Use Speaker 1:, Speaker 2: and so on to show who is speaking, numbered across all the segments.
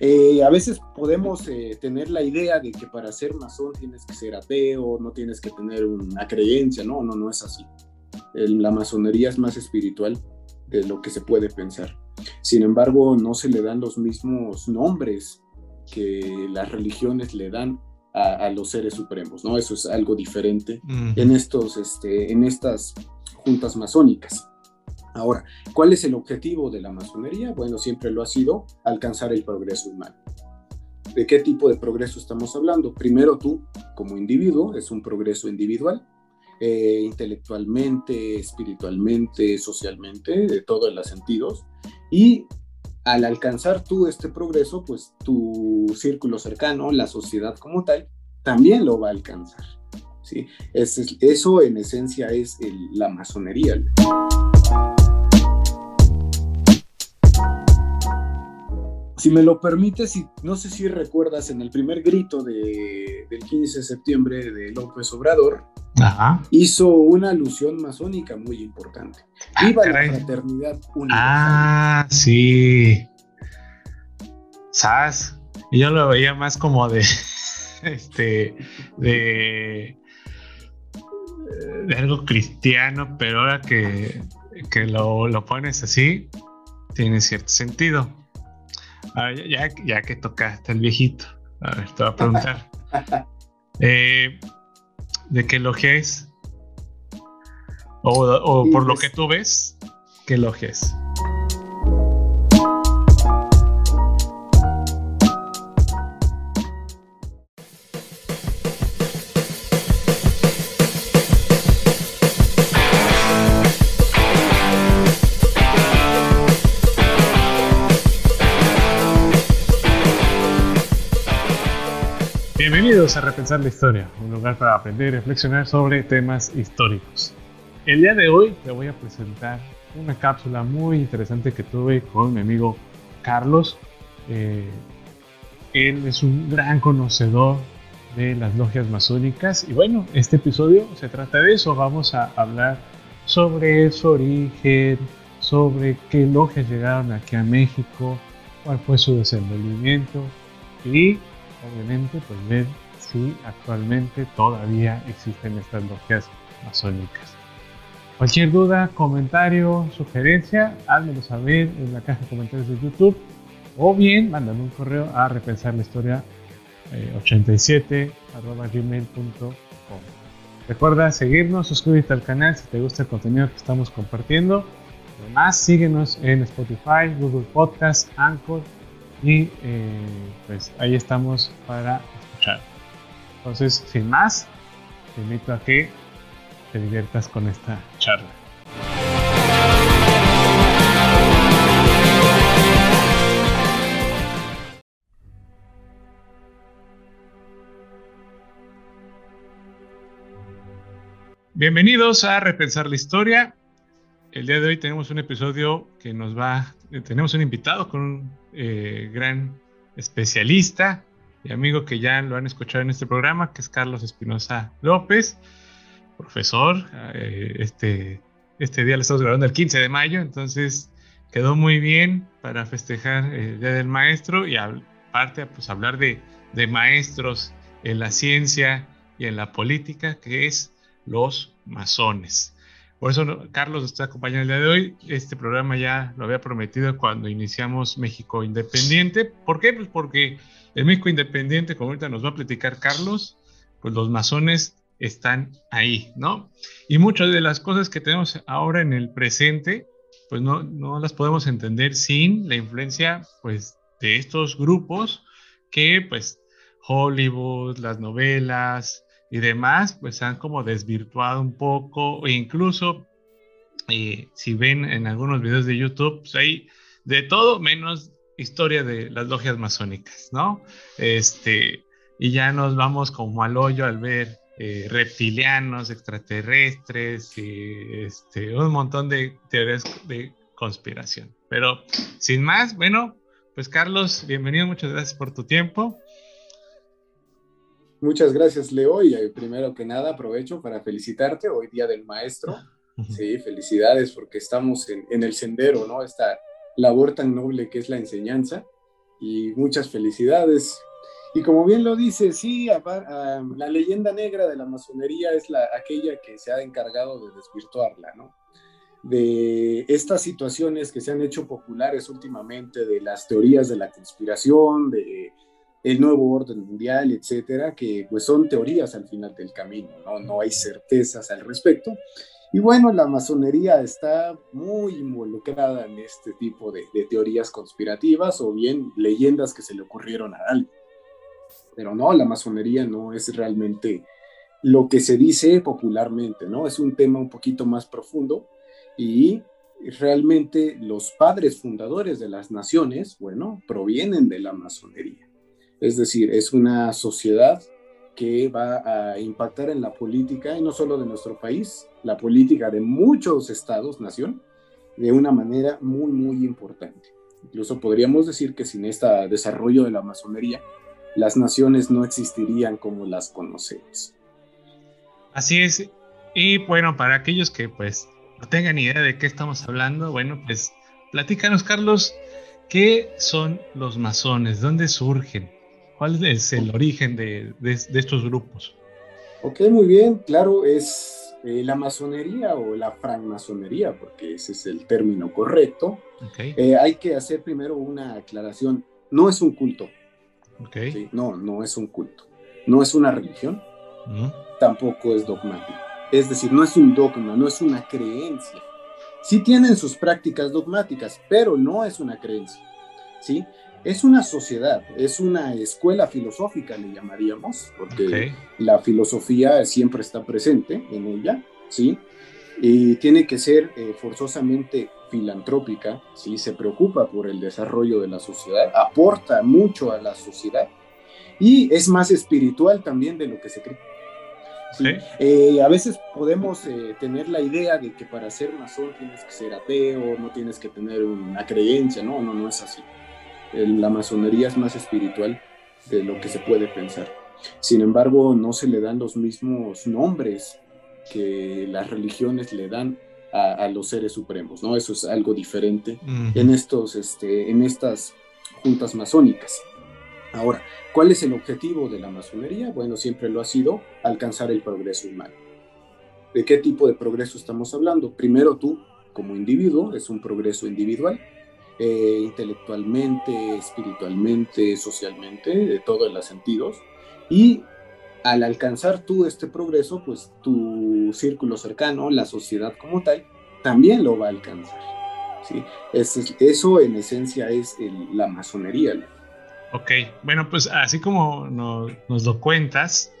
Speaker 1: Eh, a veces podemos eh, tener la idea de que para ser masón tienes que ser ateo, no tienes que tener una creencia, no, no, no es así. la masonería es más espiritual de lo que se puede pensar. Sin embargo, no se le dan los mismos nombres que las religiones le dan a, los seres supremos, ¿no? Eso es algo diferente en, estos, este, en estas juntas masónicas. Ahora, ¿cuál es el objetivo de la masonería? Bueno, siempre lo ha sido alcanzar el progreso humano. ¿De qué tipo de progreso estamos hablando? Primero tú, como individuo, es un progreso individual, eh, intelectualmente, espiritualmente, socialmente, de todos los sentidos. Y al alcanzar tú este progreso, pues tu círculo cercano, la sociedad como tal, también lo va a alcanzar. ¿sí? eso en esencia es la masonería. Si me lo permites, no sé si recuerdas en el primer grito de, del 15 de septiembre de López Obrador, hizo una alusión masónica muy importante.
Speaker 2: Ah, Viva la fraternidad universal. Ah, sí. ¿Sabes? Yo lo veía más como de. Este. De. De algo cristiano, pero ahora que, que lo, lo pones así, tiene cierto sentido. Ya, ya, que tocaste el viejito, a ver, te voy a preguntar. eh, ¿De qué logia es? O, por lo que tú ves, ¿qué logia es? Bienvenidos a Repensar la Historia, un lugar para aprender y reflexionar sobre temas históricos. El día de hoy te voy a presentar una cápsula muy interesante que tuve con mi amigo Carlos. Eh, él es un gran conocedor de las logias masónicas y bueno, este episodio se trata de eso. Vamos a hablar sobre su origen, sobre qué logias llegaron aquí a México, cuál fue su desenvolvimiento y obviamente, pues ver si actualmente todavía existen estas logias masónicas. Cualquier duda, comentario, sugerencia, házmelo saber en la caja de comentarios de YouTube o bien mándame un correo a repensar la historia 87 gmail.com. Recuerda seguirnos, suscríbete al canal si te gusta el contenido que estamos compartiendo. Además, síguenos en Spotify, Google Podcast, Anchor y eh, pues ahí estamos para escuchar. Entonces, sin más, te invito a que te diviertas con esta charla. Bienvenidos a Repensar la Historia. El día de hoy tenemos un episodio que nos va, eh, tenemos un invitado con un eh, gran especialista y amigo que ya lo han escuchado en este programa, que es Carlos Espinosa López, profesor. Eh, este, este día lo estamos grabando el 15 de mayo, entonces quedó muy bien para festejar el Día del Maestro y aparte pues hablar de, de maestros en la ciencia y en la política, que es los masones. Por eso Carlos nos está acompañando el día de hoy. Este programa ya lo había prometido cuando iniciamos México Independiente. ¿Por qué? Pues porque el México Independiente, como ahorita nos va a platicar Carlos, pues los masones están ahí, ¿no? Y muchas de las cosas que tenemos ahora en el presente, pues no, no las podemos entender sin la influencia, pues, de estos grupos que, pues, Hollywood, las novelas, y demás, pues han como desvirtuado un poco, e incluso eh, si ven en algunos videos de YouTube, pues hay de todo menos historia de las logias masónicas, ¿no? Este, y ya nos vamos como al hoyo al ver eh, reptilianos, extraterrestres, y este, un montón de teorías de conspiración. Pero sin más, bueno, pues Carlos, bienvenido, muchas gracias por tu tiempo.
Speaker 1: Muchas gracias, Leo. Y eh, primero que nada, aprovecho para felicitarte hoy, Día del Maestro. Sí, felicidades porque estamos en, el sendero, ¿no? Esta labor tan noble que es la enseñanza. y muchas felicidades. Y como bien lo dice, sí, la leyenda negra de la masonería es la, aquella que se ha encargado de desvirtuarla, ¿no? De estas situaciones que se han hecho populares últimamente, de las teorías de la conspiración, de el nuevo orden mundial, etcétera, que pues son teorías al final del camino, ¿no? No hay certezas al respecto. Y bueno, la masonería está muy involucrada en este tipo de, de teorías conspirativas o bien leyendas que se le ocurrieron a alguien. Pero no, la masonería no es realmente lo que se dice popularmente, ¿no? Es un tema un poquito más profundo y realmente los padres fundadores de las naciones, bueno, provienen de la masonería. Es decir, es una sociedad que va a impactar en la política, y no solo de nuestro país, la política de muchos estados, nación, de una manera muy, muy importante. Incluso podríamos decir que sin este desarrollo de la masonería, las naciones no existirían como las conocemos.
Speaker 2: Así es. Y bueno, para aquellos que pues no tengan idea de qué estamos hablando, bueno, pues platícanos, Carlos, ¿qué son los masones? ¿Dónde surgen? ¿Cuál es el origen de, estos grupos?
Speaker 1: Ok, muy bien, claro, es eh, la masonería o la francmasonería, porque ese es el término correcto. Okay. Eh, hay que hacer primero una aclaración, no es un culto, no, no es un culto. No es una religión. Tampoco es dogmático. Es decir, no es un dogma, no es una creencia. Sí tienen sus prácticas dogmáticas, pero no es una creencia. ¿sí? Es una sociedad, es una escuela filosófica, le llamaríamos, porque la filosofía siempre está presente en ella, ¿sí? Y tiene que ser eh, forzosamente filantrópica, ¿sí? se preocupa por el desarrollo de la sociedad, aporta mucho a la sociedad y es más espiritual también de lo que se cree. Eh, a veces podemos eh, tener la idea de que para ser masón tienes que ser ateo, no tienes que tener una creencia, no, no, no es así. La masonería es más espiritual de lo que se puede pensar. Sin embargo, no se le dan los mismos nombres que las religiones le dan a, los seres supremos, ¿no? Eso es algo diferente en, estos, este, en estas juntas masónicas. Ahora, ¿cuál es el objetivo de la masonería? Bueno, siempre lo ha sido alcanzar el progreso humano. ¿De qué tipo de progreso estamos hablando? Primero tú, como individuo, es un progreso individual, eh, intelectualmente, espiritualmente, socialmente, de todos los sentidos. Y al alcanzar tú este progreso, pues tu círculo cercano, la sociedad como tal, también lo va a alcanzar. ¿sí? eso en esencia es la masonería.
Speaker 2: Ok, bueno, pues así como nos, lo cuentas,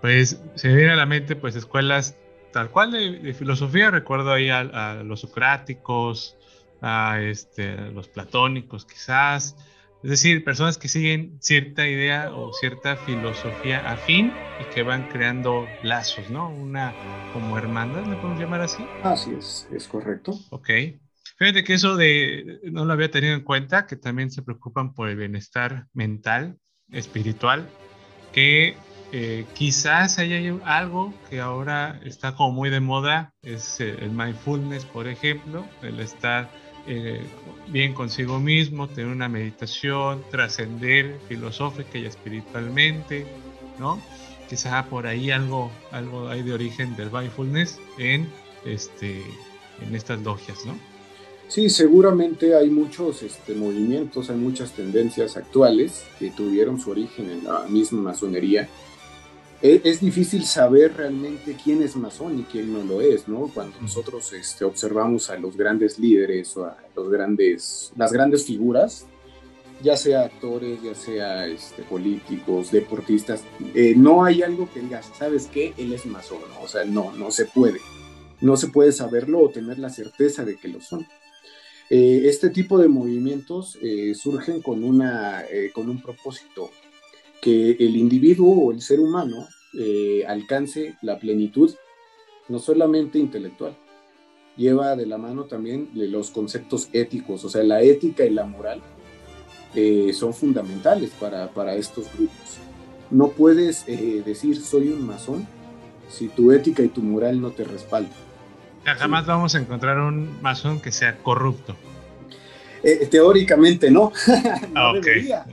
Speaker 2: pues se viene a la mente pues escuelas tal cual de, filosofía, recuerdo ahí a, los socráticos, a, este, a los platónicos quizás, es decir, personas que siguen cierta idea o cierta filosofía afín y que van creando lazos, ¿no? Una como hermandad, ¿le podemos llamar así?
Speaker 1: Así es, es correcto.
Speaker 2: Ok. Fíjate que eso de, no lo había tenido en cuenta, que también se preocupan por el bienestar mental, espiritual, que eh, quizás haya algo que ahora está como muy de moda, es el mindfulness, por ejemplo, el estar eh, bien consigo mismo, tener una meditación, trascender filosófica y espiritualmente, ¿no? Quizá por ahí algo, algo hay de origen del mindfulness en, este, en estas logias, ¿no?
Speaker 1: Sí, seguramente hay muchos este, movimientos, hay muchas tendencias actuales que tuvieron su origen en la misma masonería es, difícil saber realmente quién es masón y quién no lo es, ¿no? Cuando nosotros este, observamos a los grandes líderes o a los grandes, las grandes figuras, ya sea actores, ya sea este, políticos, deportistas, eh, no hay algo que digas, ¿sabes qué? Él es masón, o sea, no, no se puede. No se puede saberlo o tener la certeza de que lo son. Eh, este tipo de movimientos eh, surgen con, una, con un propósito que el individuo o el ser humano eh, alcance la plenitud, no solamente intelectual, lleva de la mano también los conceptos éticos, o sea, la ética y la moral eh, son fundamentales para, para, estos grupos. No puedes eh, decir soy un masón si tu ética y tu moral no te respaldan.
Speaker 2: Jamás vamos a encontrar un masón que sea corrupto.
Speaker 1: Eh, teóricamente no. no, ah, debería,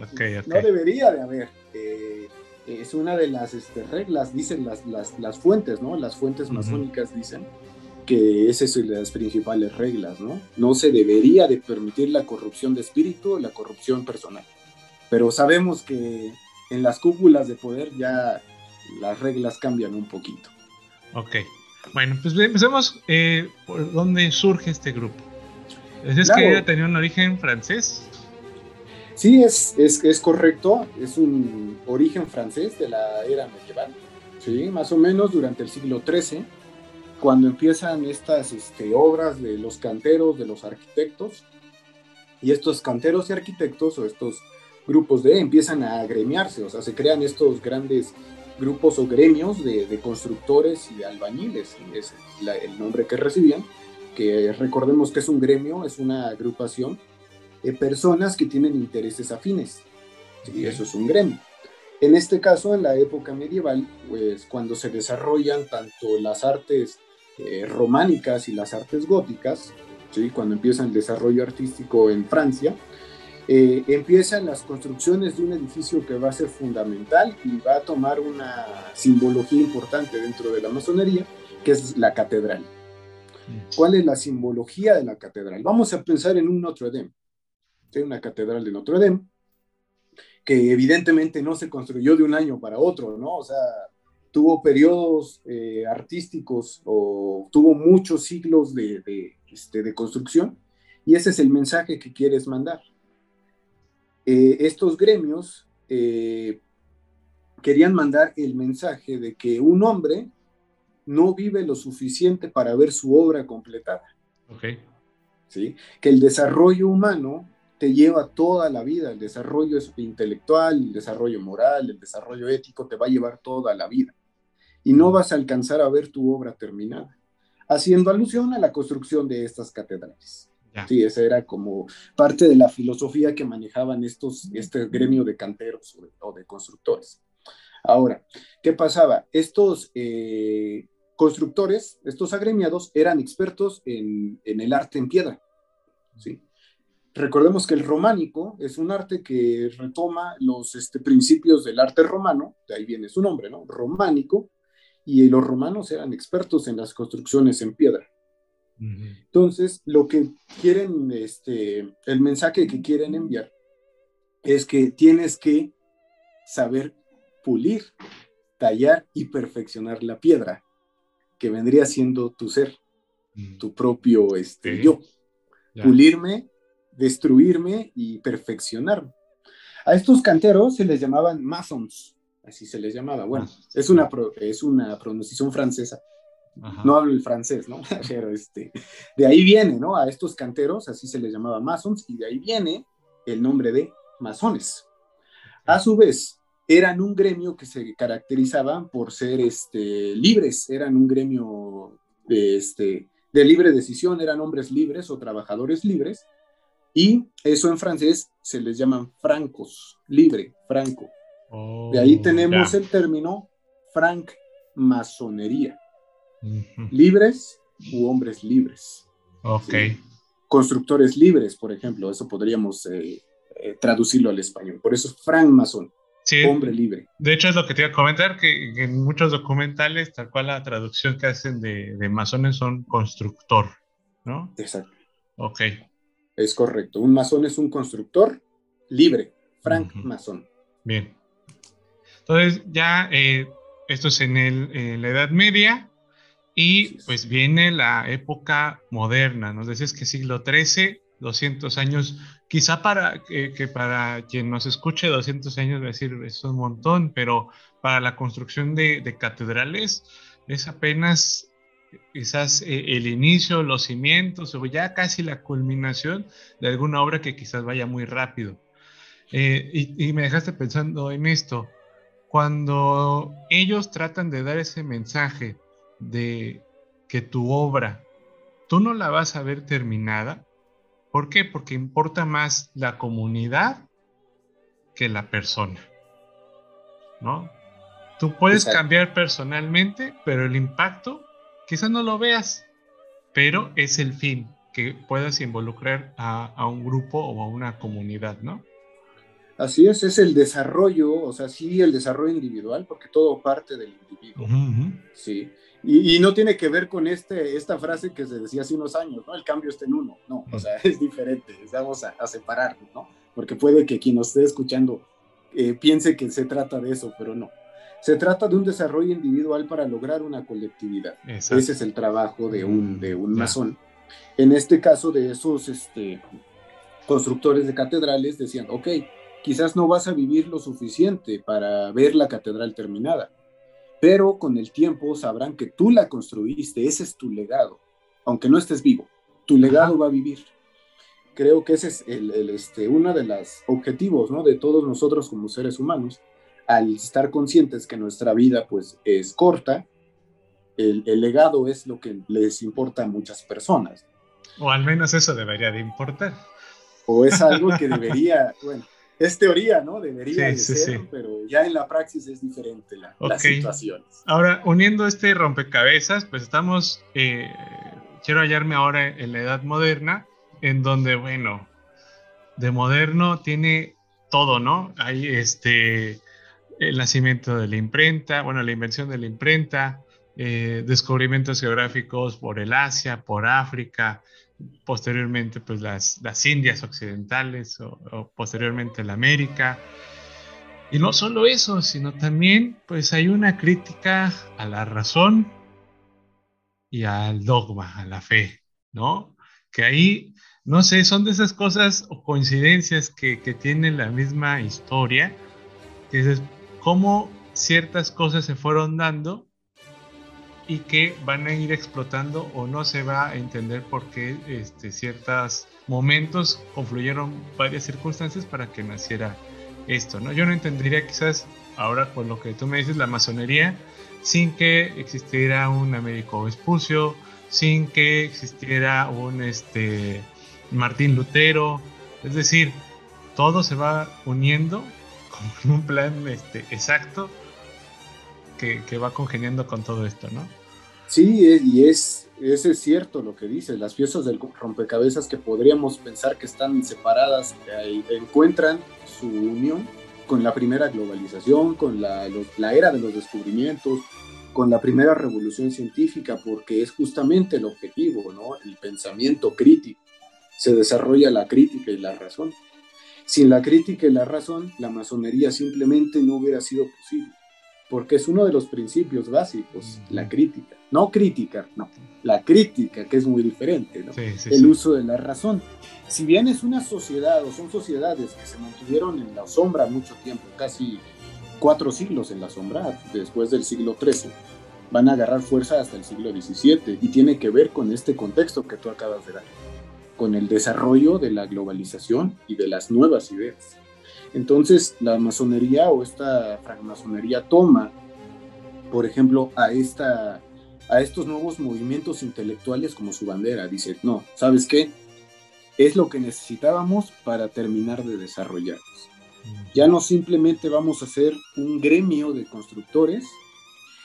Speaker 1: no debería de haber. Es una de las este, reglas, dicen las, las, las, fuentes, ¿no? Las fuentes masónicas dicen que esas son las principales reglas, ¿no? No se debería de permitir la corrupción de espíritu, la corrupción personal. Pero sabemos que en las cúpulas de poder ya las reglas cambian un poquito.
Speaker 2: Ok. Bueno, pues empecemos eh, por dónde surge este grupo. ¿Es que tenía un origen francés?
Speaker 1: Sí, es, es, es correcto. Es un origen francés de la era medieval. Sí, más o menos durante el siglo XIII, cuando empiezan estas este, obras de los canteros, de los arquitectos. Y estos canteros y arquitectos o estos grupos de empiezan a agremiarse, o sea, se crean estos grandes grupos o gremios de, constructores y de albañiles, es el nombre que recibían, que recordemos que es un gremio, es una agrupación de personas que tienen intereses afines, y eso es un gremio. En este caso, en la época medieval, pues cuando se desarrollan tanto las artes eh, románicas y las artes góticas, ¿sí? cuando empieza el desarrollo artístico en Francia, eh, empiezan las construcciones de un edificio que va a ser fundamental y va a tomar una simbología importante dentro de la masonería, que es la catedral. ¿Cuál es la simbología de la catedral? Vamos a pensar en un Notre Dame, una catedral de Notre Dame, que evidentemente no se construyó de un año para otro, ¿no? O sea, tuvo periodos eh, artísticos o tuvo muchos siglos de, de, este, de construcción, y ese es el mensaje que quieres mandar. Eh, estos gremios eh, querían mandar el mensaje de que un hombre no vive lo suficiente para ver su obra completada.
Speaker 2: Okay.
Speaker 1: ¿Sí? Que el desarrollo humano te lleva toda la vida, el desarrollo intelectual, el desarrollo moral, el desarrollo ético te va a llevar toda la vida. Y no vas a alcanzar a ver tu obra terminada, haciendo alusión a la construcción de estas catedrales. Sí, esa era como parte de la filosofía que manejaban estos, este gremio de canteros o de, constructores. Ahora, ¿qué pasaba? Estos eh, constructores, estos agremiados, eran expertos en, el arte en piedra. ¿sí? Recordemos que el románico es un arte que retoma los este, principios del arte romano, de ahí viene su nombre, ¿no? Románico, y los romanos eran expertos en las construcciones en piedra. Entonces, lo que quieren, este, el mensaje que quieren enviar es que tienes que saber pulir, tallar y perfeccionar la piedra, que vendría siendo tu ser, tu propio este, yo. Pulirme, destruirme y perfeccionarme. A estos canteros se les llamaban masons, así se les llamaba. Bueno, es una, es una pronunciación francesa no hablo el francés, ¿no? Pero este, de ahí viene, ¿no? A estos canteros, así se les llamaba masons, y de ahí viene el nombre de masones. A su vez, eran un gremio que se caracterizaba por ser este, libres, eran un gremio de, este, de libre decisión, eran hombres libres o trabajadores libres, y eso en francés se les llaman francos, libre, franco. de ahí oh, tenemos el término franc masonería libres u hombres libres.
Speaker 2: Ok.
Speaker 1: Constructores libres, por ejemplo, eso podríamos eh, eh, traducirlo al español. Por eso, francmason, sí. hombre libre.
Speaker 2: De hecho, es lo que te iba a comentar, que, en muchos documentales, tal cual la traducción que hacen de, de masones son constructor, ¿no?
Speaker 1: Exacto.
Speaker 2: Ok.
Speaker 1: Es correcto. Un masón es un constructor libre, frank masón.
Speaker 2: Bien. Entonces, ya eh, esto es en, el, en la Edad Media. Y pues viene la época moderna, nos decías que siglo XIII, 200 años, quizá para que para quien nos escuche 200 años va a decir, es un montón, pero para la construcción de, catedrales es apenas quizás eh, el inicio, los cimientos o ya casi la culminación de alguna obra que quizás vaya muy rápido. Eh, y, y, me dejaste pensando en esto, cuando ellos tratan de dar ese mensaje de que tu obra, tú no la vas a ver terminada. ¿Por qué? Porque importa más la comunidad que la persona. ¿No? Tú puedes cambiar personalmente, pero el impacto quizás no lo veas, pero es el fin que puedas involucrar a, un grupo o a una comunidad, ¿no?
Speaker 1: Así es, es el desarrollo, o sea, sí, el desarrollo individual, porque todo parte del individuo, sí. Y, no tiene que ver con este, esta frase que se decía hace unos años, ¿no? El cambio está en uno, no, o sea, es diferente, vamos a, a separarlo, ¿no? Porque puede que quien nos esté escuchando eh, piense que se trata de eso, pero no. Se trata de un desarrollo individual para lograr una colectividad. Ese es el trabajo de un, de un masón. En este caso de esos este, constructores de catedrales decían, ok, quizás no vas a vivir lo suficiente para ver la catedral terminada, pero con el tiempo sabrán que tú la construiste, ese es tu legado, aunque no estés vivo, tu legado va a vivir. Creo que ese es el, este, uno de los objetivos ¿no? de todos nosotros como seres humanos, al estar conscientes que nuestra vida pues es corta, el, el, legado es lo que les importa a muchas personas.
Speaker 2: O al menos eso debería de importar.
Speaker 1: O es algo que debería, bueno, es teoría, ¿no? Debería de ser, pero ya en la praxis es diferente la, las situaciones.
Speaker 2: Ahora, uniendo este rompecabezas, pues estamos, eh, quiero hallarme ahora en la edad moderna, en donde, bueno, de moderno tiene todo, ¿no? Hay este, el nacimiento de la imprenta, bueno, la invención de la imprenta, eh, descubrimientos geográficos por el Asia, por África, posteriormente pues las, las Indias occidentales o, posteriormente la América. Y no solo eso, sino también pues hay una crítica a la razón y al dogma, a la fe, ¿no? Que ahí, no sé, son de esas cosas o coincidencias que, que tienen la misma historia, que es cómo ciertas cosas se fueron dando y que van a ir explotando o no se va a entender por qué este, ciertos momentos confluyeron varias circunstancias para que naciera esto, ¿no? Yo no entendería quizás ahora con lo que tú me dices la masonería sin que existiera un Américo Vespucio, sin que existiera un este, Martín Lutero, es decir, todo se va uniendo como en un plan este, exacto que, va congeniando con todo esto, ¿no?
Speaker 1: Sí, y es, es cierto lo que dice, las piezas del rompecabezas que podríamos pensar que están separadas encuentran su unión con la primera globalización, con la, la era de los descubrimientos, con la primera revolución científica, porque es justamente el objetivo, ¿no? El pensamiento crítico. Se desarrolla la crítica y la razón. Sin la crítica y la razón, la masonería simplemente no hubiera sido posible porque es uno de los principios básicos, la crítica. No crítica, no, la crítica, que es muy diferente, ¿no? el uso de la razón. Si bien es una sociedad o son sociedades que se mantuvieron en la sombra mucho tiempo, casi cuatro siglos en la sombra, después del siglo XIII, van a agarrar fuerza hasta el siglo XVII y tiene que ver con este contexto que tú acabas de dar, con el desarrollo de la globalización y de las nuevas ideas. Entonces, la masonería o esta francmasonería toma, por ejemplo, a, esta, a estos nuevos movimientos intelectuales como su bandera. Dice, no, ¿sabes qué? Es lo que necesitábamos para terminar de desarrollarnos. Ya no simplemente vamos a ser un gremio de constructores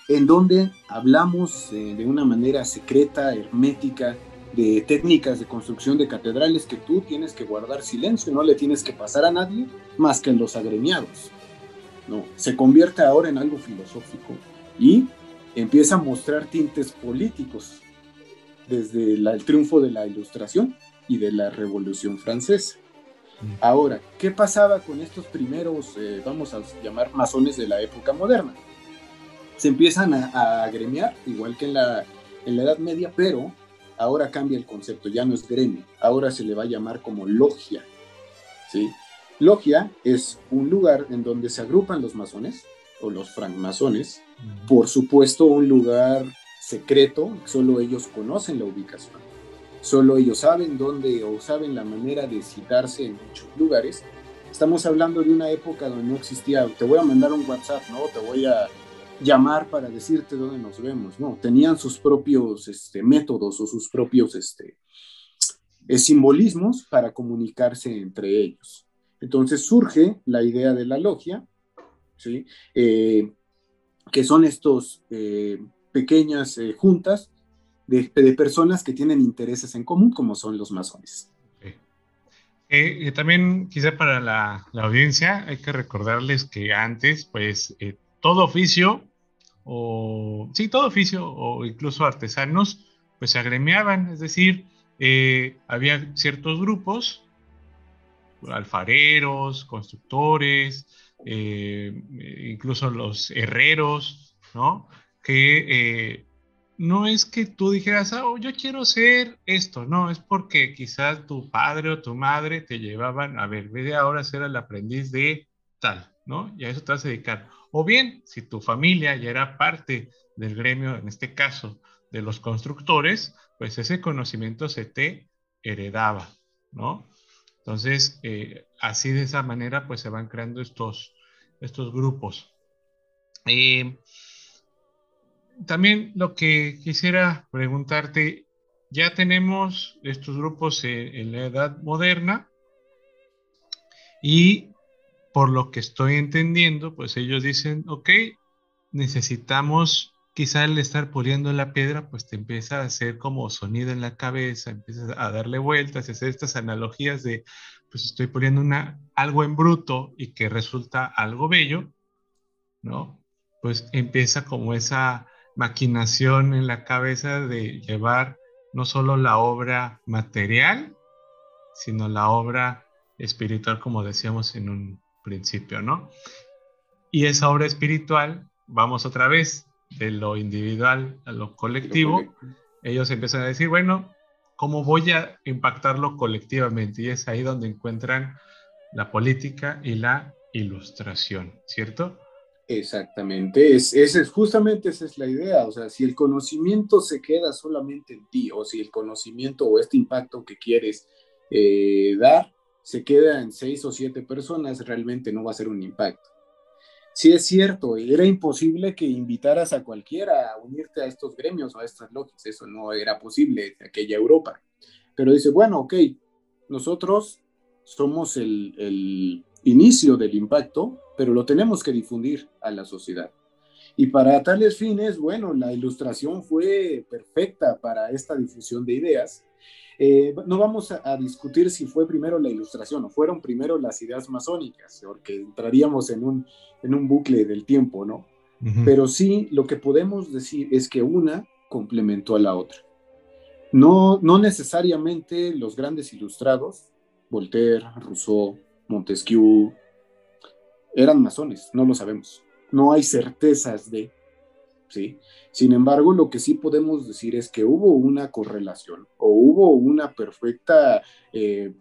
Speaker 1: en donde hablamos eh, de una manera secreta, hermética, de técnicas de construcción de catedrales que tú tienes que guardar silencio, no le tienes que pasar a nadie más que en los agremiados. No, se convierte ahora en algo filosófico y empieza a mostrar tintes políticos desde el triunfo de la Ilustración y de la Revolución Francesa. Mm. Ahora, ¿qué pasaba con estos primeros, eh, vamos a llamar masones de la época moderna? Se empiezan a, a agremiar, igual que en la, en la Edad Media, pero ahora cambia el concepto, ya no es gremio, ahora se le va a llamar como logia. ¿sí? Logia es un lugar en donde se agrupan los masones o los francmasones, por supuesto un lugar secreto, solo ellos conocen la ubicación, solo ellos saben dónde o saben la manera de citarse en muchos lugares. Estamos hablando de una época donde no existía, te voy a mandar un WhatsApp, ¿no? Te voy a llamar para decirte dónde nos vemos, no, tenían sus propios este, métodos o sus propios este, eh, simbolismos para comunicarse entre ellos. Entonces surge la idea de la logia, ¿sí? Eh, que son estos eh, pequeñas juntas de, personas que tienen intereses en común, como son los masones.
Speaker 2: Eh, también quizá para la, audiencia hay que recordarles que antes, pues, eh, todo oficio, o sí, todo oficio, o incluso artesanos, pues se agremiaban, es decir, eh, había ciertos grupos, alfareros, constructores, incluso los herreros, ¿no? Que no es que tú dijeras, oh, yo quiero ser esto, no, es porque quizás tu padre o tu madre te llevaban, a ver, ve de ahora ser el aprendiz de tal, ¿no? Y a eso te vas a dedicar. O bien, si tu familia ya era parte del gremio, en este caso, de los constructores, pues ese conocimiento se te heredaba, ¿no? Entonces, eh, así de esa manera, pues se van creando estos, estos grupos. Eh, también lo que quisiera preguntarte, ya tenemos estos grupos en, la edad moderna y por lo que estoy entendiendo, pues ellos dicen, ok, necesitamos quizá el estar puliendo la piedra, pues te empieza a hacer como sonido en la cabeza, empiezas a darle vueltas, hacer estas analogías de, pues estoy poniendo una, algo en bruto y que resulta algo bello, ¿no? Pues empieza como esa maquinación en la cabeza de llevar no solo la obra material, sino la obra espiritual, como decíamos en un principio, ¿no? Y esa obra espiritual, vamos otra vez de lo individual a lo colectivo, ellos empiezan a decir, bueno, ¿cómo voy a impactarlo colectivamente? Y es ahí donde encuentran la política y la ilustración, ¿cierto?
Speaker 1: Exactamente, es, es, justamente esa es la idea, o sea, si el conocimiento se queda solamente en ti, o si el conocimiento o este impacto que quieres eh, dar se queda en seis o siete personas, realmente no va a ser un impacto. Sí es cierto, era imposible que invitaras a cualquiera a unirte a estos gremios o a estas logias, eso no era posible en aquella Europa. Pero dice, bueno, ok, nosotros somos el, el inicio del impacto, pero lo tenemos que difundir a la sociedad. Y para tales fines, bueno, la ilustración fue perfecta para esta difusión de ideas. Eh, no vamos a, discutir si fue primero la ilustración o fueron primero las ideas masónicas, porque entraríamos en un, en un bucle del tiempo, ¿no? Pero sí, lo que podemos decir es que una complementó a la otra. No, no necesariamente los grandes ilustrados, Voltaire, Rousseau, Montesquieu, eran masones, no lo sabemos. No hay certezas de, ¿sí? Sin embargo, lo que sí podemos decir es que hubo una correlación o hubo una perfecta eh,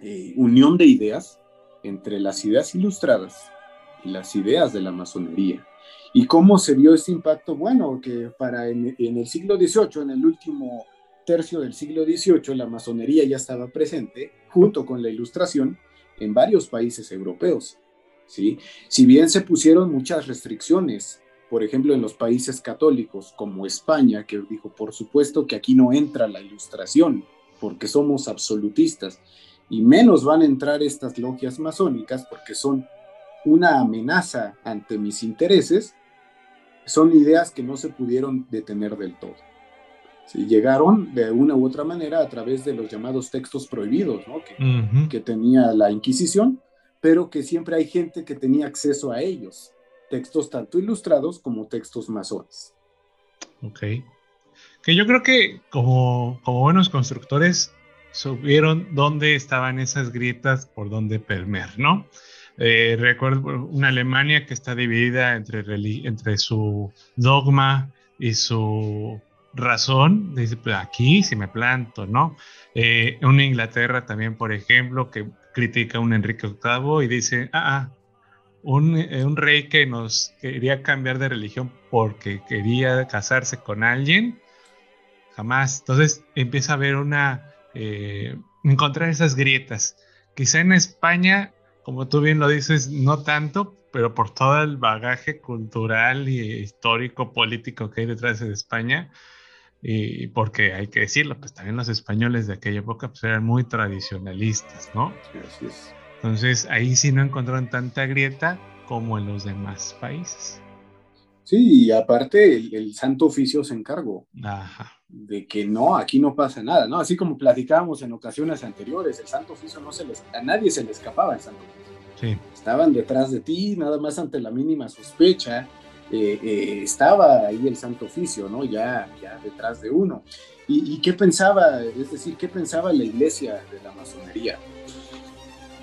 Speaker 1: eh, unión de ideas entre las ideas ilustradas y las ideas de la masonería. ¿Y cómo se vio este impacto? Bueno, que para en, en el siglo XVIII, en el último tercio del siglo XVIII, la masonería ya estaba presente junto con la ilustración en varios países europeos. ¿sí? Si bien se pusieron muchas restricciones, por ejemplo, en los países católicos como España, que dijo, por supuesto que aquí no entra la ilustración, porque somos absolutistas, y menos van a entrar estas logias masónicas porque son una amenaza ante mis intereses, son ideas que no se pudieron detener del todo. Llegaron de una u otra manera a través de los llamados textos prohibidos que, que tenía la Inquisición, pero que siempre hay gente que tenía acceso a ellos, textos tanto ilustrados como textos masones.
Speaker 2: Ok. Que yo creo que como, como buenos constructores supieron dónde estaban esas grietas por dónde permear, ¿no? Eh, recuerdo una Alemania que está dividida entre, entre su dogma y su razón, dice, pues aquí si me planto, ¿no? Eh, una Inglaterra también, por ejemplo, que critica a un Enrique VIII y dice, ah, ah un, eh, un, rey que nos quería cambiar de religión porque quería casarse con alguien, jamás. Entonces empieza a haber una, eh, encontrar esas grietas. Quizá en España, como tú bien lo dices, no tanto, pero por todo el bagaje cultural y histórico, político que hay detrás de España, y porque hay que decirlo, pues también los españoles de aquella época pues, eran muy tradicionalistas, ¿no? Sí, así es. Entonces ahí sí no encontraron tanta grieta como en los demás países.
Speaker 1: Sí, y aparte el, Santo Oficio se encargó.
Speaker 2: Ajá.
Speaker 1: de que no, aquí no pasa nada, ¿no? Así como platicábamos en ocasiones anteriores, el Santo Oficio no se les, a nadie se le escapaba el Santo Oficio. Sí. Estaban detrás de ti, nada más ante la mínima sospecha, eh, eh, estaba ahí el Santo Oficio, ¿no? Ya, ya detrás de uno. ¿Y, ¿Y qué pensaba, es decir, qué pensaba la iglesia de la masonería?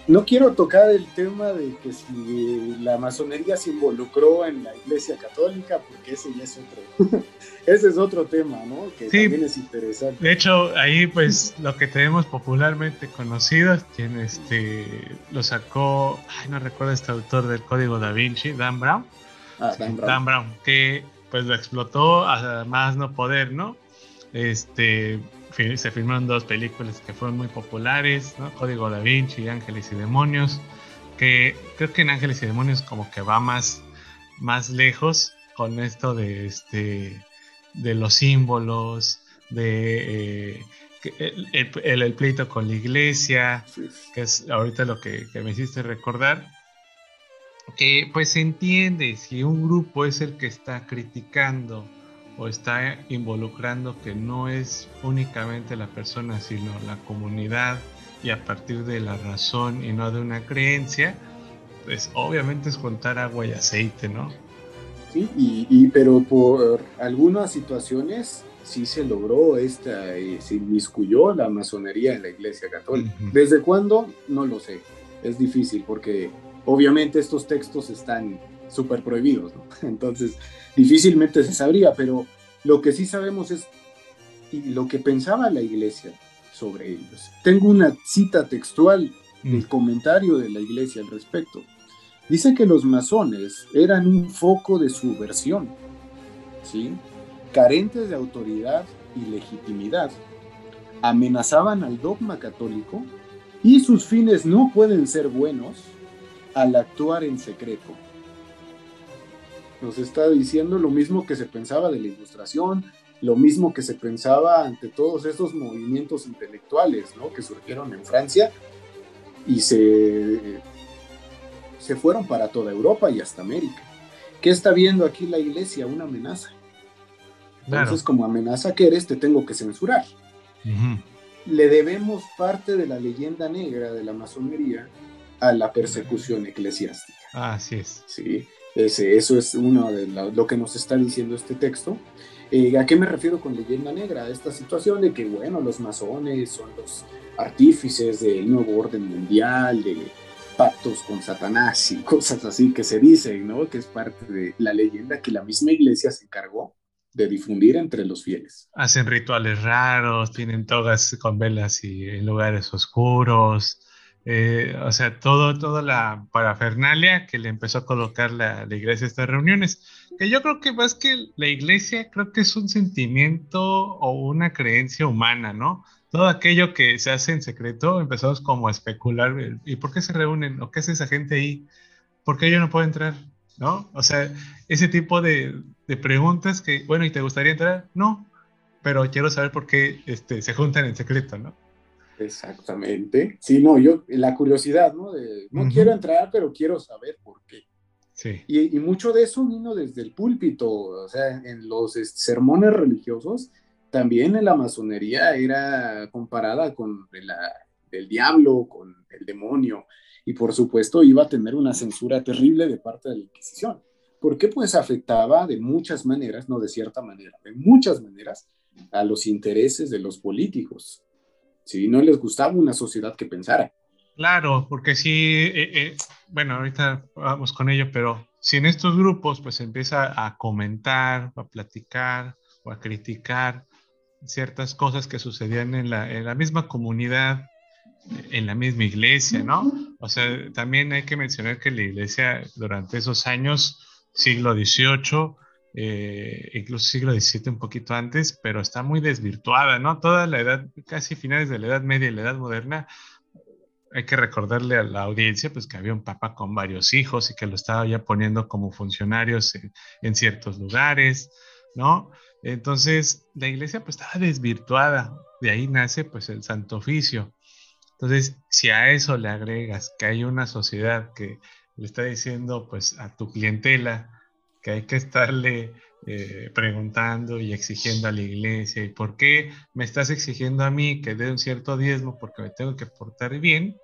Speaker 1: No quiero tocar el tema de que si la masonería se involucró en la iglesia católica, porque ese ya es otro, ese es otro tema, ¿no? Que también es interesante.
Speaker 2: De hecho, ahí pues lo que tenemos popularmente conocido, quien este lo sacó, ay, no recuerdo este autor del Código Da Vinci, Dan Brown. Ah, Dan Brown. Dan Brown, que pues lo explotó a más no poder, ¿no? Este, se filmaron dos películas que fueron muy populares, ¿no? Código da Vinci, Ángeles y Demonios, que creo que en Ángeles y Demonios como que va más, más lejos con esto de, este, de los símbolos, de eh, el, el, pleito con la iglesia, que es ahorita lo que, que me hiciste recordar, que pues se entiende si un grupo es el que está criticando o está involucrando que no es únicamente la persona, sino la comunidad y a partir de la razón y no de una creencia, pues obviamente es contar agua y aceite, ¿no?
Speaker 1: Sí, y, pero por algunas situaciones sí se logró esta, y se inmiscuyó la masonería en la Iglesia Católica. ¿Desde cuándo? No lo sé. Es difícil porque obviamente estos textos están súper prohibidos, ¿no? Entonces, difícilmente se sabría, pero lo que sí sabemos es lo que pensaba la iglesia sobre ellos. Tengo una cita textual del mm. comentario de la iglesia al respecto. Dice que los masones eran un foco de subversión, ¿sí? carentes de autoridad y legitimidad, amenazaban al dogma católico y sus fines no pueden ser buenos al actuar en secreto nos está diciendo lo mismo que se pensaba de la ilustración, lo mismo que se pensaba ante todos estos movimientos intelectuales ¿no? que surgieron en Francia y se, se fueron para toda Europa y hasta América. ¿Qué está viendo aquí la iglesia? Una amenaza. Entonces, como amenaza que eres, te tengo que censurar. Le debemos parte de la leyenda negra de la masonería a la persecución eclesiástica.
Speaker 2: Así es.
Speaker 1: Sí eso es uno de lo que nos está diciendo este texto. Eh, ¿A qué me refiero con leyenda negra? Esta situación de que, bueno, los masones son los artífices del nuevo orden mundial, de pactos con Satanás y cosas así que se dicen, ¿no? Que es parte de la leyenda que la misma iglesia se encargó de difundir entre los fieles.
Speaker 2: Hacen rituales raros, tienen togas con velas y en lugares oscuros, eh, o sea, todo, toda la parafernalia que le empezó a colocar la, iglesia a estas reuniones. Que yo creo que más que la iglesia, creo que es un sentimiento o una creencia humana, ¿no? Todo aquello que se hace en secreto, empezamos como a especular, ¿y por qué se reúnen? ¿O qué es esa gente ahí? ¿Por qué yo no puedo entrar? ¿No? O sea, ese tipo de, preguntas que, bueno, ¿y te gustaría entrar? No, pero quiero saber por qué este, se juntan en secreto, ¿no?
Speaker 1: Exactamente. Sí, no, yo, la curiosidad, ¿no? De, no quiero entrar, pero quiero saber por qué. Sí. Y, mucho de eso vino desde el púlpito, o sea, en los sermones religiosos, también en la masonería era comparada con el diablo, con el demonio, y por supuesto iba a tener una censura terrible de parte de la Inquisición. ¿Por qué? Pues afectaba de muchas maneras, no de cierta manera, de muchas maneras, a los intereses de los políticos si no les gustaba una sociedad que pensara.
Speaker 2: Claro, porque si, eh, eh, bueno, ahorita vamos con ello, pero si en estos grupos pues empieza a comentar, a platicar o a criticar ciertas cosas que sucedían en la, en la misma comunidad, en la misma iglesia, ¿no? O sea, también hay que mencionar que la iglesia durante esos años, siglo XVIII, eh, incluso siglo XVII un poquito antes, pero está muy desvirtuada, ¿no? Toda la edad, casi finales de la Edad Media y la Edad Moderna, hay que recordarle a la audiencia pues que había un papa con varios hijos y que lo estaba ya poniendo como funcionarios en, ciertos lugares, ¿no? Entonces la iglesia pues estaba desvirtuada, de ahí nace pues el Santo Oficio. Entonces, si a eso le agregas que hay una sociedad que le está diciendo pues a tu clientela, que hay que estarle eh, preguntando y exigiendo a la iglesia, ¿y por qué me estás exigiendo a mí que dé un cierto diezmo porque me tengo que portar bien?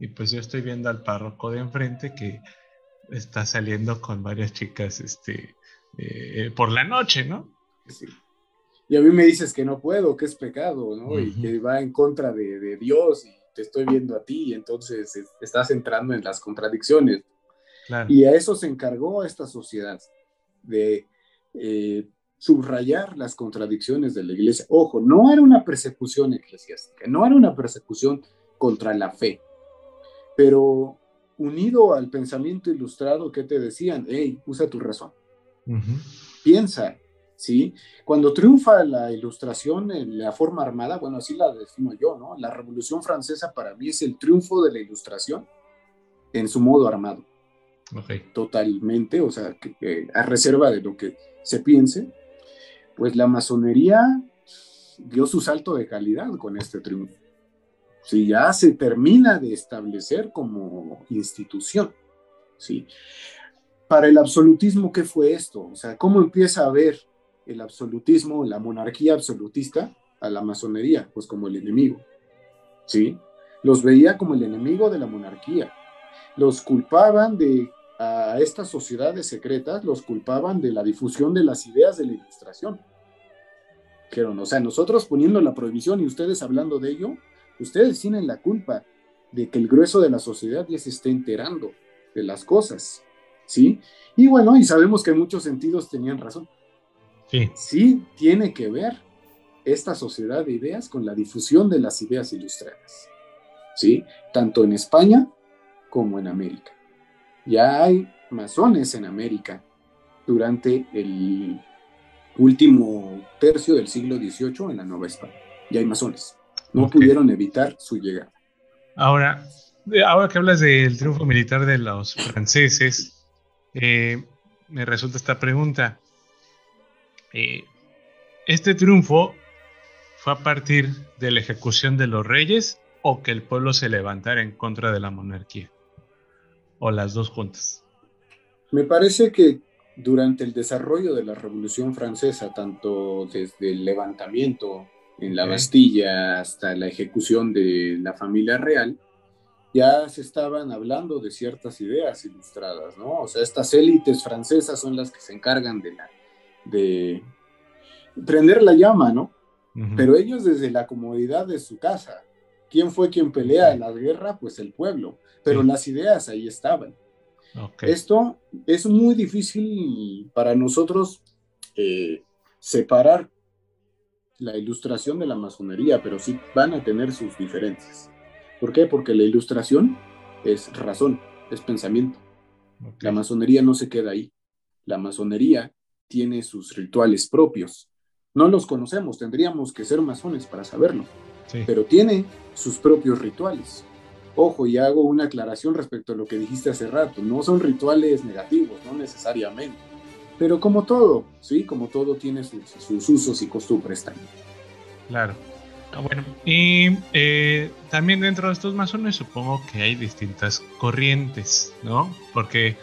Speaker 2: Y pues yo estoy viendo al párroco de enfrente que está saliendo con varias chicas este, eh, por la noche, ¿no?
Speaker 1: Sí. Y a mí me dices que no puedo, que es pecado, ¿no? Y que va en contra de, Dios y te estoy viendo a ti, y entonces estás entrando en las contradicciones. Y a eso se encargó esta sociedad, de eh, subrayar las contradicciones de la iglesia. Ojo, no era una persecución eclesiástica, no era una persecución contra la fe, pero unido al pensamiento ilustrado que te decían, hey, usa tu razón. Piensa, ¿sí? Cuando triunfa la ilustración en la forma armada, bueno, así la defino yo, ¿no? La Revolución Francesa para mí es el triunfo de la ilustración en su modo armado. Totalmente, o sea, a reserva de lo que se piense, pues la masonería dio su salto de calidad con este triunfo. Si ya se termina de establecer como institución, ¿sí? Para el absolutismo, ¿qué fue esto? O sea, ¿cómo empieza a ver el absolutismo, la monarquía absolutista a la masonería? Pues como el enemigo, ¿sí? Los veía como el enemigo de la monarquía. Los culpaban de, a estas sociedades secretas, los culpaban de la difusión de las ideas de la ilustración. Dijeron, o sea, nosotros poniendo la prohibición y ustedes hablando de ello, Ustedes tienen la culpa de que el grueso de la sociedad ya se esté enterando de las cosas, ¿sí? Y bueno, y sabemos que en muchos sentidos tenían razón. Sí. Sí tiene que ver esta sociedad de ideas con la difusión de las ideas ilustradas, ¿sí? Tanto en España como en América. Ya hay masones en América durante el último tercio del siglo XVIII en la Nueva España. Ya hay masones no pudieron evitar su llegada.
Speaker 2: Ahora, ahora que hablas del triunfo militar de los franceses, eh, me resulta esta pregunta. Eh, ¿Este triunfo fue a partir de la ejecución de los reyes o que el pueblo se levantara en contra de la monarquía? ¿O las dos juntas?
Speaker 1: Me parece que durante el desarrollo de la Revolución Francesa, tanto desde el levantamiento en la Bastilla hasta la ejecución de la familia real, ya se estaban hablando de ciertas ideas ilustradas, ¿no? O sea, estas élites francesas son las que se encargan de, la, de prender la llama, ¿no? Pero ellos desde la comodidad de su casa. ¿Quién fue quien pelea en la guerra? Pues el pueblo. Pero las ideas ahí estaban. Esto es muy difícil para nosotros eh, separar la ilustración de la masonería, pero sí van a tener sus diferencias. ¿Por qué? Porque la ilustración es razón, es pensamiento. La masonería no se queda ahí. La masonería tiene sus rituales propios. No los conocemos, tendríamos que ser masones para saberlo, pero tiene sus propios rituales. Ojo, y hago una aclaración respecto a lo que dijiste hace rato, no son rituales negativos, no necesariamente pero como todo, ¿sí? Como todo tiene sus, usos y costumbres también.
Speaker 2: Claro. Ah, bueno, y eh, también dentro de estos masones supongo que hay distintas corrientes, ¿no? Porque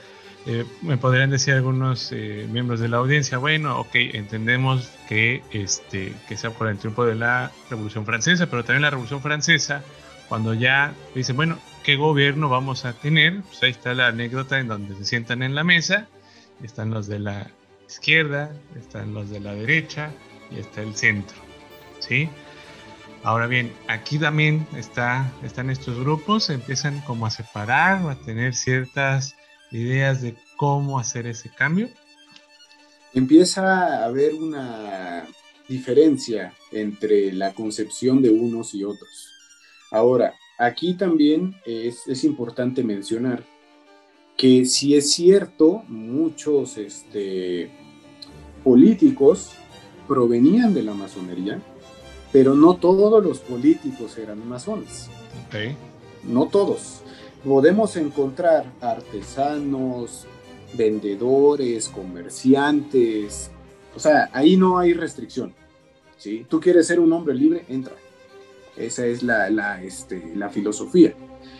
Speaker 2: eh, me podrían decir algunos eh, miembros de la audiencia, bueno, ok, entendemos que, este, que sea por el triunfo de la Revolución Francesa, pero también la Revolución Francesa, cuando ya dicen, bueno, ¿qué gobierno vamos a tener? Pues ahí está la anécdota en donde se sientan en la mesa están los de la izquierda, están los de la derecha y está el centro. ¿sí? Ahora bien, aquí también está, están estos grupos, empiezan como a separar a tener ciertas ideas de cómo hacer ese cambio.
Speaker 1: Empieza a haber una diferencia entre la concepción de unos y otros. Ahora, aquí también es, es importante mencionar que si es cierto, muchos este, políticos provenían de la masonería, pero no todos los políticos eran masones. No todos. Podemos encontrar artesanos, vendedores, comerciantes. O sea, ahí no hay restricción. ¿sí? Tú quieres ser un hombre libre, entra. Esa es la, la, este, la filosofía.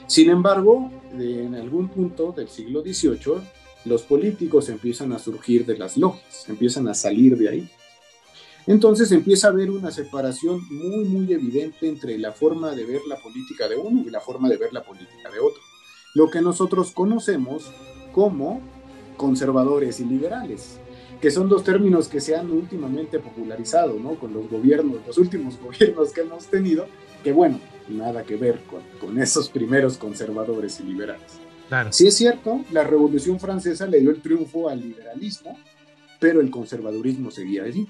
Speaker 1: Sin embargo, en algún punto del siglo XVIII los políticos empiezan a surgir de las logias, empiezan a salir de ahí. Entonces empieza a haber una separación muy, muy evidente entre la forma de ver la política de uno y la forma de ver la política de otro. Lo que nosotros conocemos como conservadores y liberales, que son dos términos que se han últimamente popularizado, ¿no? Con los gobiernos, los últimos gobiernos que hemos tenido, que bueno, nada que ver con, con esos primeros conservadores y liberales. Claro. Sí es cierto, la Revolución Francesa le dio el triunfo al liberalismo, pero el conservadurismo seguía allí.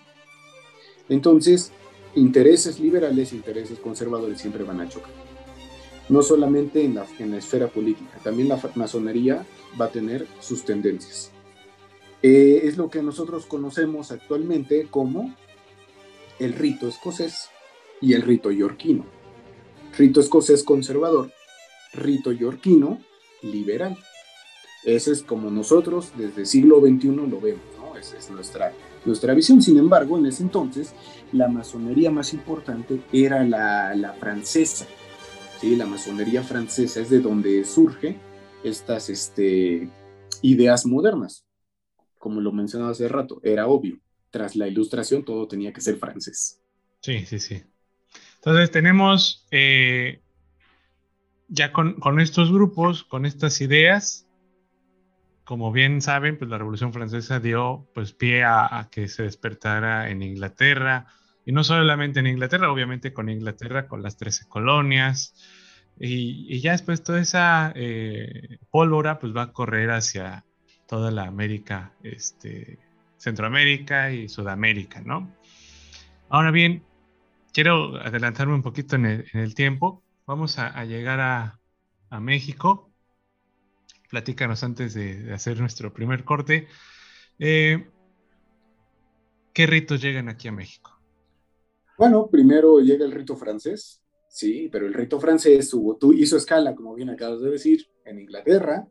Speaker 1: Entonces, intereses liberales e intereses conservadores siempre van a chocar. No solamente en la, en la esfera política, también la masonería va a tener sus tendencias. Eh, es lo que nosotros conocemos actualmente como el rito escocés y el rito yorquino. Rito escocés conservador, rito yorquino liberal. Ese es como nosotros desde el siglo XXI lo vemos, ¿no? Esa es nuestra nuestra visión. Sin embargo, en ese entonces, la masonería más importante era la, francesa. ¿Sí? La masonería francesa es de donde surge estas este, ideas modernas. Como lo mencionaba hace rato, era obvio. Tras la ilustración todo tenía que ser francés.
Speaker 2: Sí, sí, sí. Entonces tenemos eh, ya con, estos grupos, con estas ideas, como bien saben, pues la Revolución Francesa dio pues pie a, que se despertara en Inglaterra, y no solamente en Inglaterra, obviamente con Inglaterra, con las 13 colonias, y, ya después toda esa eh, pólvora pues va a correr hacia toda la América, este, Centroamérica y Sudamérica, ¿no? Ahora bien, quiero adelantarme un poquito en el, tiempo, vamos a, llegar a, México, platícanos antes de, hacer nuestro primer corte. Eh, ¿Qué ritos llegan aquí a México?
Speaker 1: Bueno, primero llega el rito francés, sí, pero el rito francés hizo escala, como bien acabas de decir, en Inglaterra,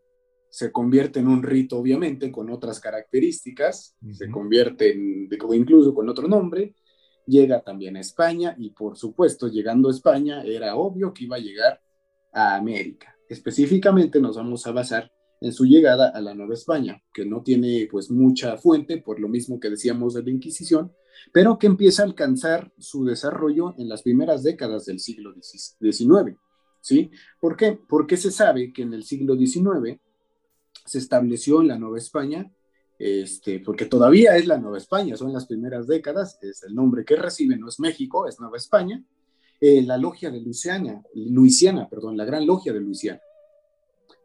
Speaker 1: se convierte en un rito, obviamente, con otras características, se convierte en, incluso con otro nombre, llega también a España y, por supuesto, llegando a España, era obvio que iba a llegar a América. Específicamente nos vamos a basar en su llegada a la Nueva España, que no tiene pues mucha fuente, por lo mismo que decíamos de la Inquisición, pero que empieza a alcanzar su desarrollo en las primeras décadas del siglo XIX. ¿Sí? ¿Por qué? Porque se sabe que en el siglo XIX se estableció en la Nueva España, este, porque todavía es la Nueva España, son las primeras décadas, es el nombre que recibe, no es México, es Nueva España, eh, la logia de Luisiana, Luisiana, perdón, la gran logia de Luisiana.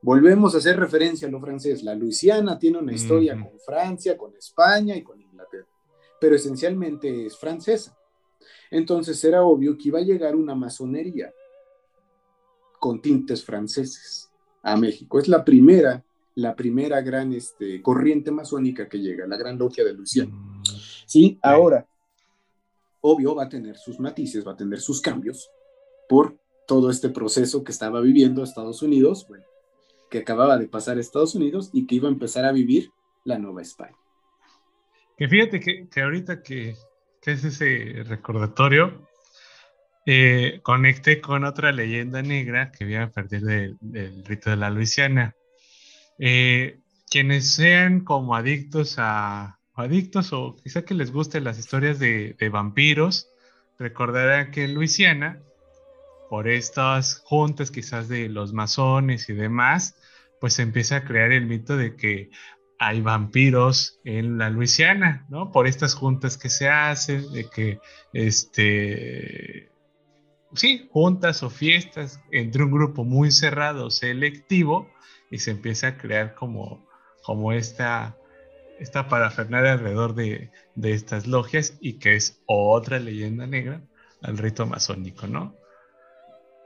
Speaker 1: Volvemos a hacer referencia a lo francés. La Luisiana tiene una historia con Francia, con España y con Inglaterra, pero esencialmente es francesa. Entonces era obvio que iba a llegar una masonería con tintes franceses a México. Es la primera, la primera gran este, corriente masónica que llega, la gran logia de Luisiana. Mm. Sí, ahora, obvio va a tener sus matices, va a tener sus cambios por todo este proceso que estaba viviendo Estados Unidos, bueno, que acababa de pasar a Estados Unidos y que iba a empezar a vivir la Nueva España.
Speaker 2: Que fíjate que, que ahorita que, que, es ese recordatorio, eh, conecté con otra leyenda negra que viene a partir del, rito de la Luisiana. Eh, quienes sean como adictos a, adictos o quizá que les gusten las historias de, vampiros, recordarán que en Luisiana, por estas juntas quizás de los masones y demás, pues empieza a crear el mito de que hay vampiros en la Luisiana, ¿no? Por estas juntas que se hacen, de que, este, sí, juntas o fiestas entre un grupo muy cerrado, selectivo, y se empieza a crear como, como esta esta parafernalia alrededor de, de, estas logias y que es otra leyenda negra al rito masónico, ¿no?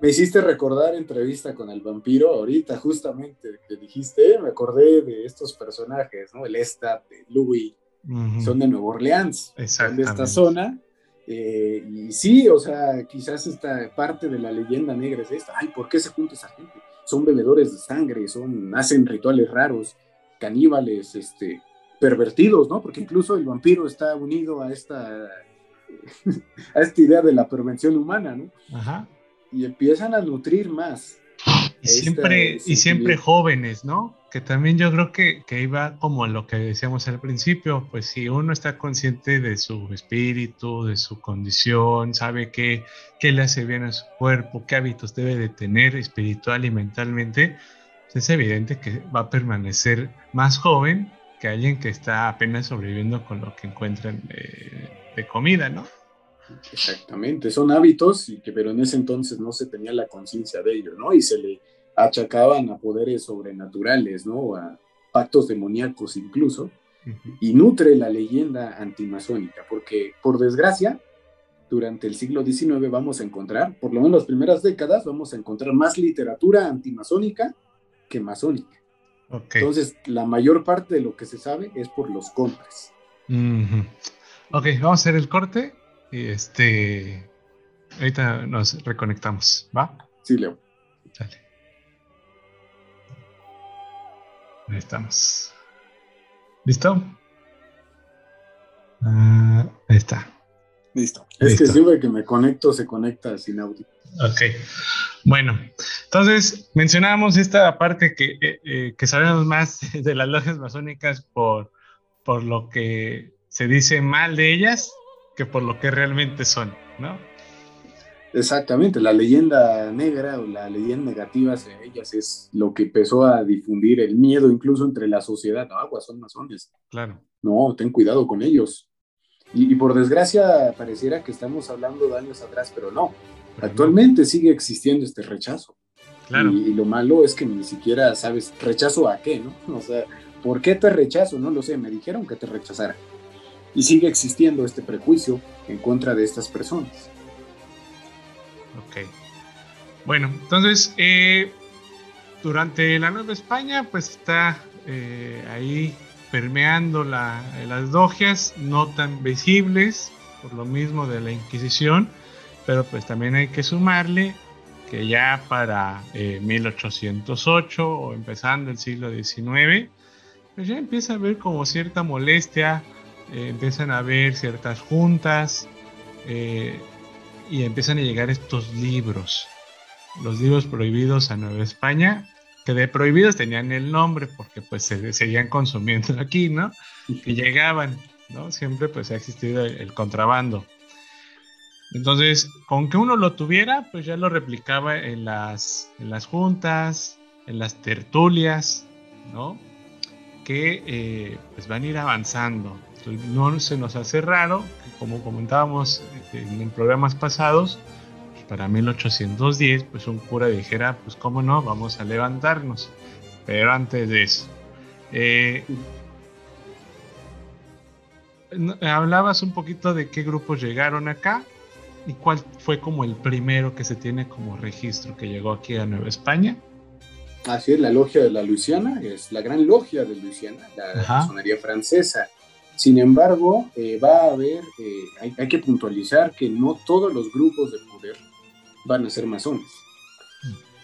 Speaker 1: Me hiciste recordar entrevista con el vampiro ahorita, justamente que dijiste, me acordé de estos personajes, ¿no? El Estat, Louis, son de Nueva Orleans, son de esta zona. Eh, y sí, o sea, quizás esta parte de la leyenda negra es esta. Ay, ¿por qué se junta esa gente? Son bebedores de sangre, son, hacen rituales raros, caníbales, este, pervertidos, ¿no? Porque incluso el vampiro está unido a esta, a esta idea de la prevención humana, ¿no? Ajá. Y empiezan a nutrir más
Speaker 2: Y siempre, y siempre jóvenes, ¿no? Que también yo creo que, que iba como lo que decíamos al principio, pues si uno está consciente de su espíritu, de su condición, sabe qué, qué le hace bien a su cuerpo, qué hábitos debe de tener espiritual y mentalmente, pues es evidente que va a permanecer más joven que alguien que está apenas sobreviviendo con lo que encuentran de, de comida, ¿no?
Speaker 1: Exactamente, son hábitos, y que, pero en ese entonces no se tenía la conciencia de ello, ¿no? Y se le achacaban a poderes sobrenaturales, ¿no? A pactos demoníacos incluso, y nutre la leyenda antimasónica, porque por desgracia, durante el siglo XIX vamos a encontrar, por lo menos las primeras décadas, vamos a encontrar más literatura antimasónica que masónica. Entonces, la mayor parte de lo que se sabe es por los contras.
Speaker 2: Ok, vamos a hacer el corte y este. Ahorita nos reconectamos, ¿va?
Speaker 1: Sí, Leo.
Speaker 2: Dale. Ahí estamos. ¿Listo? Ah, ahí está.
Speaker 1: Listo. Es que siempre que me conecto se conecta sin audio.
Speaker 2: Ok. Bueno, entonces mencionábamos esta parte que, eh, eh, que sabemos más de las logias masónicas por, por lo que se dice mal de ellas que por lo que realmente son, ¿no?
Speaker 1: Exactamente, la leyenda negra o la leyenda negativa hacia ellas es lo que empezó a difundir el miedo incluso entre la sociedad. No, aguas, son masones.
Speaker 2: Claro.
Speaker 1: No, ten cuidado con ellos. Y, por desgracia pareciera que estamos hablando de años atrás, pero no. Actualmente sigue existiendo este rechazo. Claro. Y, y, lo malo es que ni siquiera sabes rechazo a qué, ¿no? O sea, ¿por qué te rechazo? No lo sé, me dijeron que te rechazara y sigue existiendo este prejuicio en contra de estas personas.
Speaker 2: Ok. Bueno, entonces, eh, durante la Nueva España, pues está eh, ahí permeando las logias, no tan visibles, por lo mismo de la Inquisición, pero pues también hay que sumarle que ya para 1808 eh, o empezando el siglo XIX, pues ya empieza a haber como cierta molestia eh, empiezan a haber ciertas juntas eh, y empiezan a llegar estos libros, los libros prohibidos a Nueva España, que de prohibidos tenían el nombre porque pues se seguían consumiendo aquí, ¿no? Que llegaban, ¿no? Siempre pues ha existido el, contrabando. Entonces, con que uno lo tuviera, pues ya lo replicaba en las, en las juntas, en las tertulias, ¿no? Que eh, pues van a ir avanzando no se nos hace raro como comentábamos en, programas pasados, pues para 1810, pues un cura dijera, pues cómo no, vamos a levantarnos. Pero antes de eso, eh, hablabas un poquito de qué grupos llegaron acá y cuál fue como el primero que se tiene como registro que llegó aquí a Nueva España.
Speaker 1: Así es, la logia de la Luisiana, es la gran logia de Luisiana, la masonería francesa. Sin embargo, eh, va a haber, eh, hay, que puntualizar que no todos los grupos de poder van a ser masones.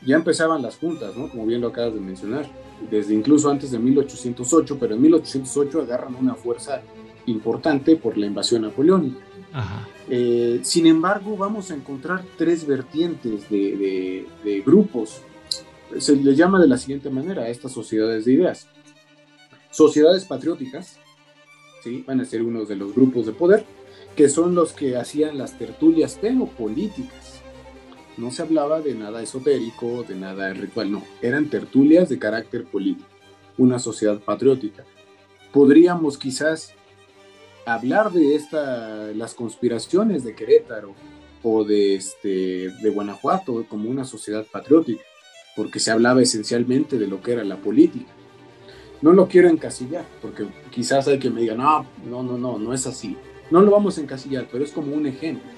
Speaker 1: Ya empezaban las juntas, ¿no? Como bien lo acabas de mencionar, desde incluso antes de 1808, pero en 1808 agarran una fuerza importante por la invasión napoleónica. Eh, sin embargo, vamos a encontrar tres vertientes de, de grupos. Se les llama de la siguiente manera a estas sociedades de ideas. Sociedades patrióticas, van a ser unos de los grupos de poder, que son los que hacían las tertulias políticas. No se hablaba de nada esotérico, de nada ritual, no, eran tertulias de carácter político, una sociedad patriótica. Podríamos quizás hablar de esta, las conspiraciones de Querétaro o de, este, de Guanajuato como una sociedad patriótica, porque se hablaba esencialmente de lo que era la política no lo quiero encasillar, porque quizás hay que me digan, no, no, no, no, no es así. No lo vamos a encasillar, pero es como un ejemplo.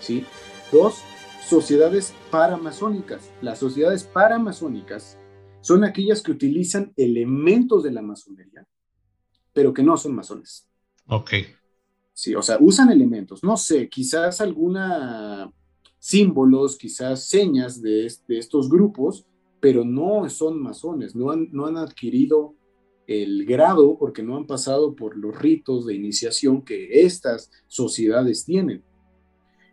Speaker 1: ¿sí? Dos, sociedades paramasónicas. Las sociedades paramasónicas son aquellas que utilizan elementos de la masonería, pero que no son masones.
Speaker 2: Ok.
Speaker 1: Sí, o sea, usan elementos, no sé, quizás alguna símbolos, quizás señas de, de estos grupos, pero no son masones, no han, no han adquirido el grado porque no han pasado por los ritos de iniciación que estas sociedades tienen.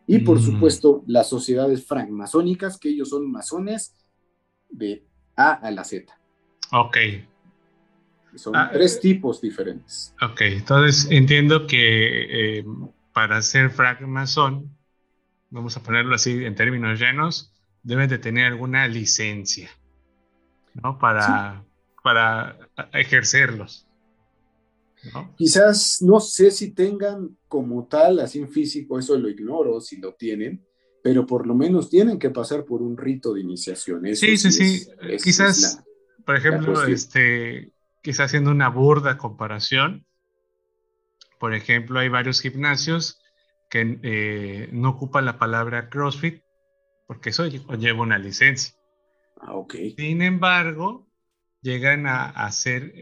Speaker 1: Y por mm. supuesto, las sociedades francmasónicas, que ellos son masones de A a la Z.
Speaker 2: Ok.
Speaker 1: Son ah, tres tipos diferentes.
Speaker 2: Ok, entonces entiendo que eh, para ser francmasón, vamos a ponerlo así en términos llenos, deben de tener alguna licencia, ¿no? Para, para ejercerlos.
Speaker 1: Quizás no sé si tengan como tal, así en físico, eso lo ignoro, si lo tienen, pero por lo menos tienen que pasar por un rito de iniciación.
Speaker 2: sí, sí, sí. quizás, por ejemplo, este, quizás haciendo una burda comparación, por ejemplo, hay varios gimnasios que eh, no ocupan la palabra CrossFit porque eso lleva una licencia.
Speaker 1: Ah, ok.
Speaker 2: Sin embargo, llegan a, hacer,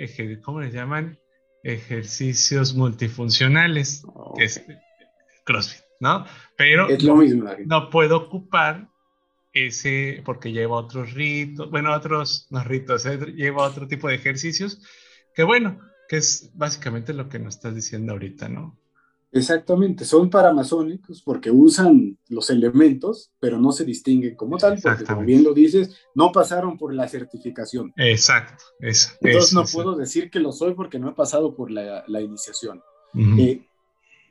Speaker 2: ¿cómo les llaman? Ejercicios multifuncionales, que es CrossFit, ¿no? Pero
Speaker 1: es lo mismo,
Speaker 2: no puedo ocupar ese, porque lleva otros ritos, bueno, otros, no ritos, eh, lleva otro tipo de ejercicios, que bueno, que es básicamente lo que nos estás diciendo ahorita, ¿no?
Speaker 1: Exactamente, son paramasónicos porque usan los elementos, pero no se distinguen como tal, porque como bien lo dices, no pasaron por la certificación.
Speaker 2: Exacto, eso.
Speaker 1: Entonces no puedo decir que lo soy porque no he pasado por la, iniciación. Eh,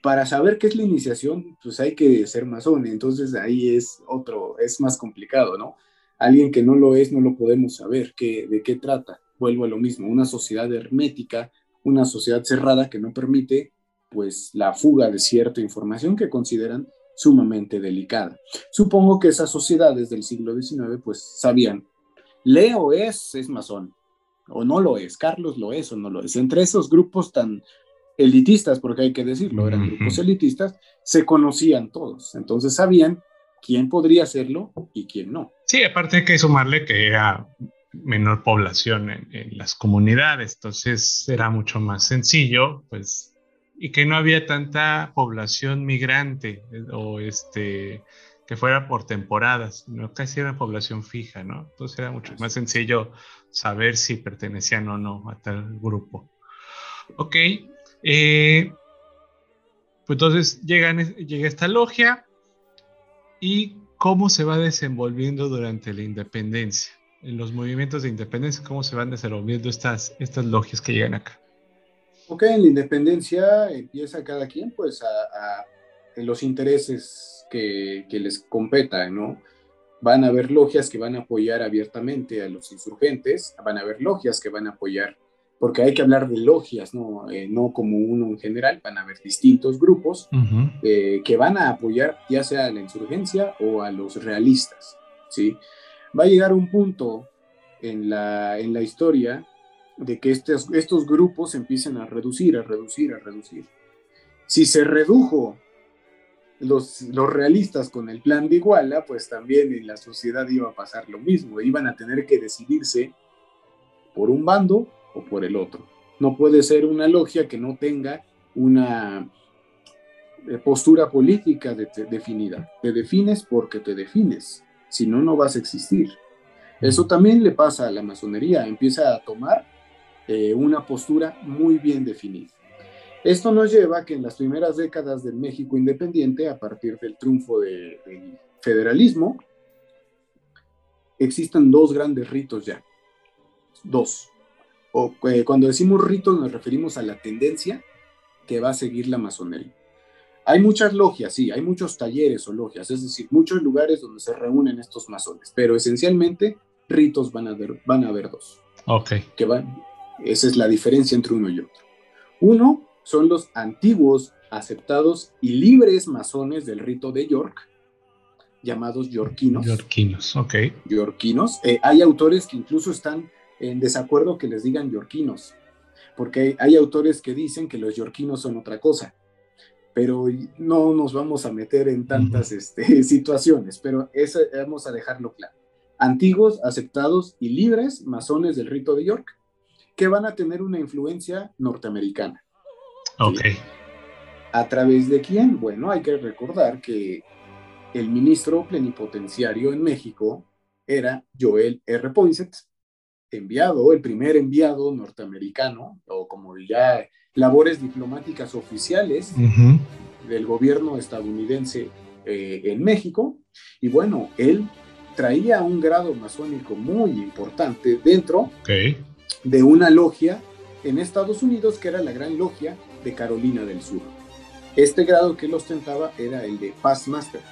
Speaker 1: para saber qué es la iniciación, pues hay que ser masón, entonces ahí es otro, es más complicado, ¿no? Alguien que no lo es, no lo podemos saber qué, de qué trata. Vuelvo a lo mismo, una sociedad hermética, una sociedad cerrada que no permite pues la fuga de cierta información que consideran sumamente delicada. Supongo que esas sociedades del siglo XIX pues sabían, Leo es, es masón, o no lo es, Carlos lo es o no lo es. Entre esos grupos tan elitistas, porque hay que decirlo, eran grupos elitistas, se conocían todos, entonces sabían quién podría hacerlo y quién no.
Speaker 2: Sí, aparte hay que sumarle que era menor población en, en las comunidades, entonces era mucho más sencillo, pues y que no había tanta población migrante eh, o este que fuera por temporadas, no casi era población fija, ¿no? Entonces era mucho más sencillo saber si pertenecían o no a tal grupo. Ok, eh, pues entonces llegan, llega esta logia y cómo se va desenvolviendo durante la independencia, en los movimientos de independencia, cómo se van desenvolviendo estas, estas logias que llegan acá.
Speaker 1: Ok, en la independencia empieza cada quien pues a, los intereses que, les competan, ¿no? Van a haber logias que van a apoyar abiertamente a los insurgentes, van a haber logias que van a apoyar, porque hay que hablar de logias, no, eh, no como uno en general, van a haber distintos grupos eh, que van a apoyar ya sea a la insurgencia o a los realistas, ¿sí? Va a llegar un punto en la, en la historia de que estos, estos grupos empiecen a reducir, a reducir, a reducir. Si se redujo los, los realistas con el plan de Iguala, pues también en la sociedad iba a pasar lo mismo, iban a tener que decidirse por un bando o por el otro. No puede ser una logia que no tenga una eh, postura política definida. Te defines porque te defines, si no, no vas a existir. Eso también le pasa a la masonería, empieza a tomar eh, una postura muy bien definida. Esto nos lleva a que en las primeras décadas del México independiente, a partir del triunfo del federalismo, existan dos grandes ritos ya. Dos. O, eh, cuando decimos ritos nos referimos a la tendencia que va a seguir la masonería. Hay muchas logias, sí, hay muchos talleres o logias, es decir, muchos lugares donde se reúnen estos masones, pero esencialmente ritos van a haber, van a haber dos.
Speaker 2: Ok.
Speaker 1: Que van, esa es la diferencia entre uno y otro. Uno son los antiguos, aceptados y libres masones del rito de York, llamados yorquinos.
Speaker 2: Yorquinos, ok.
Speaker 1: Yorquinos. Eh, hay autores que incluso están en desacuerdo que les digan yorquinos, porque hay, autores que dicen que los yorquinos son otra cosa, pero no nos vamos a meter en tantas este, situaciones, pero eso vamos a dejarlo claro. Antiguos, aceptados y libres masones del rito de York que van a tener una influencia norteamericana.
Speaker 2: Ok.
Speaker 1: ¿A través de quién? Bueno, hay que recordar que el ministro plenipotenciario en México era Joel R. Poinsett, enviado, el primer enviado norteamericano, o como ya labores diplomáticas oficiales del gobierno estadounidense eh, en México. Y bueno, él traía un grado masónico muy importante dentro de una logia en Estados Unidos que era la Gran Logia de Carolina del Sur. Este grado que él ostentaba era el de Paz Master,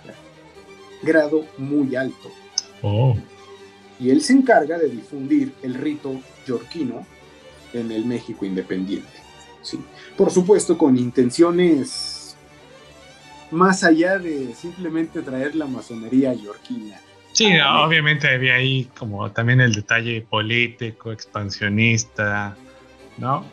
Speaker 1: grado muy alto.
Speaker 2: Oh.
Speaker 1: Y él se encarga de difundir el rito yorquino en el México independiente. Sí. Por supuesto, con intenciones más allá de simplemente traer la masonería yorquina.
Speaker 2: Sí, obviamente había ahí como también el detalle político, expansionista, ¿no?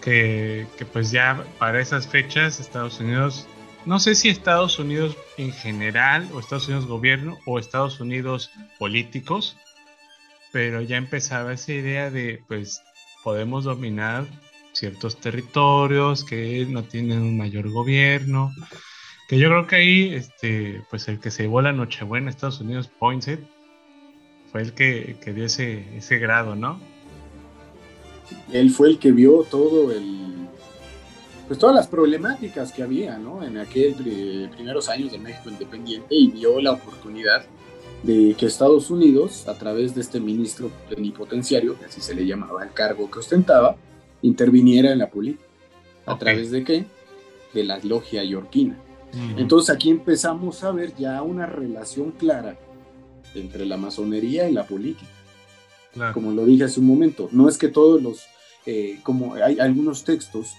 Speaker 2: Que, que, pues ya para esas fechas Estados Unidos, no sé si Estados Unidos en general, o Estados Unidos gobierno, o Estados Unidos políticos, pero ya empezaba esa idea de pues podemos dominar ciertos territorios que no tienen un mayor gobierno. Que yo creo que ahí, este, pues el que se llevó la Nochebuena Estados Unidos, Poinsett, fue el que, dio ese, ese grado, ¿no?
Speaker 1: Él fue el que vio todo el, pues todas las problemáticas que había, ¿no? En aquellos primeros años de México independiente y vio la oportunidad de que Estados Unidos, a través de este ministro plenipotenciario, que así se le llamaba el cargo que ostentaba, interviniera en la política. ¿A través de qué? De la logia yorquina. Entonces aquí empezamos a ver ya una relación clara entre la masonería y la política. Como lo dije hace un momento, no es que todos los, eh, como hay algunos textos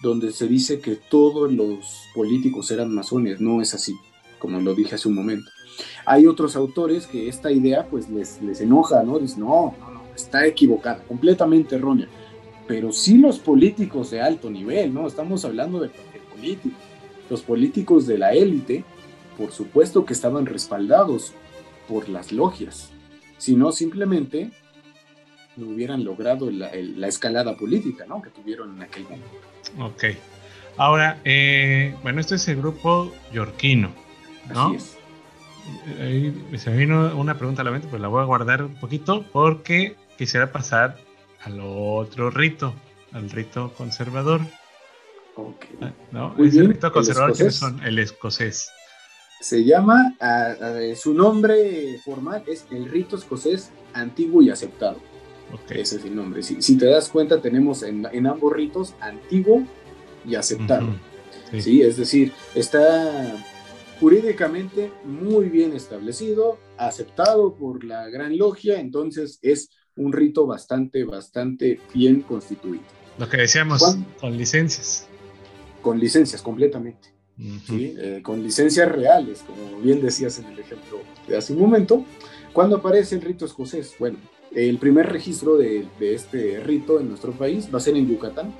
Speaker 1: donde se dice que todos los políticos eran masones, no es así, como lo dije hace un momento. Hay otros autores que esta idea pues les, les enoja, ¿no? Dicen, no, no, no, está equivocada, completamente errónea. Pero sí los políticos de alto nivel, ¿no? Estamos hablando de cualquier político. Los políticos de la élite, por supuesto que estaban respaldados por las logias, sino simplemente no hubieran logrado la, escalada política, ¿no? Que tuvieron en aquel momento.
Speaker 2: Ok. Ahora, eh, bueno, este es el grupo yorquino, ¿no? Así es ahí se me vino una pregunta a la mente, pues la voy a guardar un poquito porque quisiera pasar al otro rito, al rito conservador.
Speaker 1: Okay.
Speaker 2: Ah, ¿No? el rito conservador, ¿quiénes son? El escocés.
Speaker 1: Se llama, su nombre formal es el rito escocés antiguo y aceptado. Ese es el nombre. Si, te das cuenta, tenemos en, ambos ritos antiguo y aceptado. sí. Es decir, está jurídicamente muy bien establecido, aceptado por la Gran Logia, entonces es un rito bastante, bastante bien constituido.
Speaker 2: Lo que decíamos, con licencias.
Speaker 1: Con licencias, completamente. ¿sí? Eh, con licencias reales, como bien decías en el ejemplo de hace un momento. ¿Cuándo aparece el rito escocés? Bueno, el primer registro de, de este rito en nuestro país va a ser en Yucatán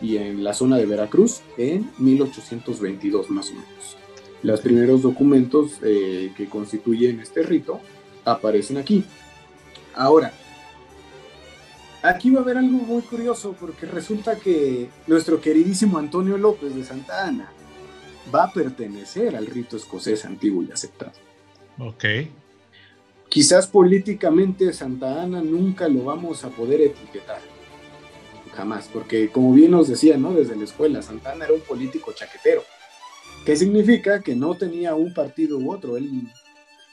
Speaker 1: y en la zona de Veracruz en 1822 más o menos. Los primeros documentos eh, que constituyen este rito aparecen aquí. Ahora, aquí va a haber algo muy curioso porque resulta que nuestro queridísimo Antonio López de Santa Ana va a pertenecer al rito escocés antiguo y aceptado.
Speaker 2: Ok.
Speaker 1: Quizás políticamente Santa Ana nunca lo vamos a poder etiquetar. Jamás, porque como bien nos decían, ¿no? Desde la escuela, Santa Ana era un político chaquetero ¿Qué significa? Que no tenía un partido u otro. Él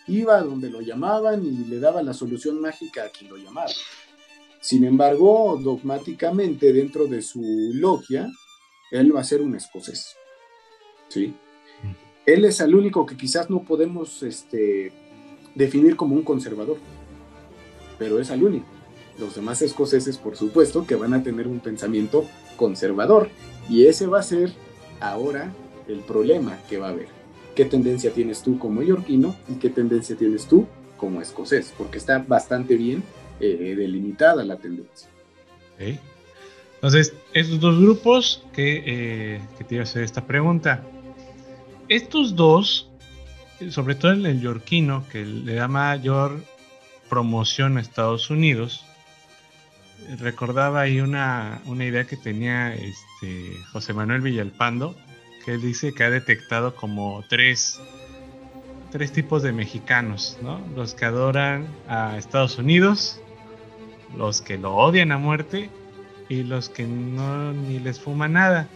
Speaker 1: iba donde lo llamaban y le daba la solución mágica a quien lo llamaba. Sin embargo, dogmáticamente dentro de su logia, él va a ser un escocés. ¿Sí? Él es el único que quizás no podemos este, definir como un conservador, pero es el único. Los demás escoceses, por supuesto, que van a tener un pensamiento conservador, y ese va a ser ahora el problema que va a haber. ¿Qué tendencia tienes tú como yorquino y qué tendencia tienes tú como escocés? Porque está bastante bien eh, delimitada la tendencia.
Speaker 2: Entonces, esos dos grupos que, eh, que te iba a hacer esta pregunta. Estos dos, sobre todo el, el yorquino, que le da mayor promoción a Estados Unidos, recordaba ahí una, una idea que tenía este, José Manuel Villalpando, que dice que ha detectado como tres, tres tipos de mexicanos, ¿no? Los que adoran a Estados Unidos, los que lo odian a muerte y los que no ni les fuma nada.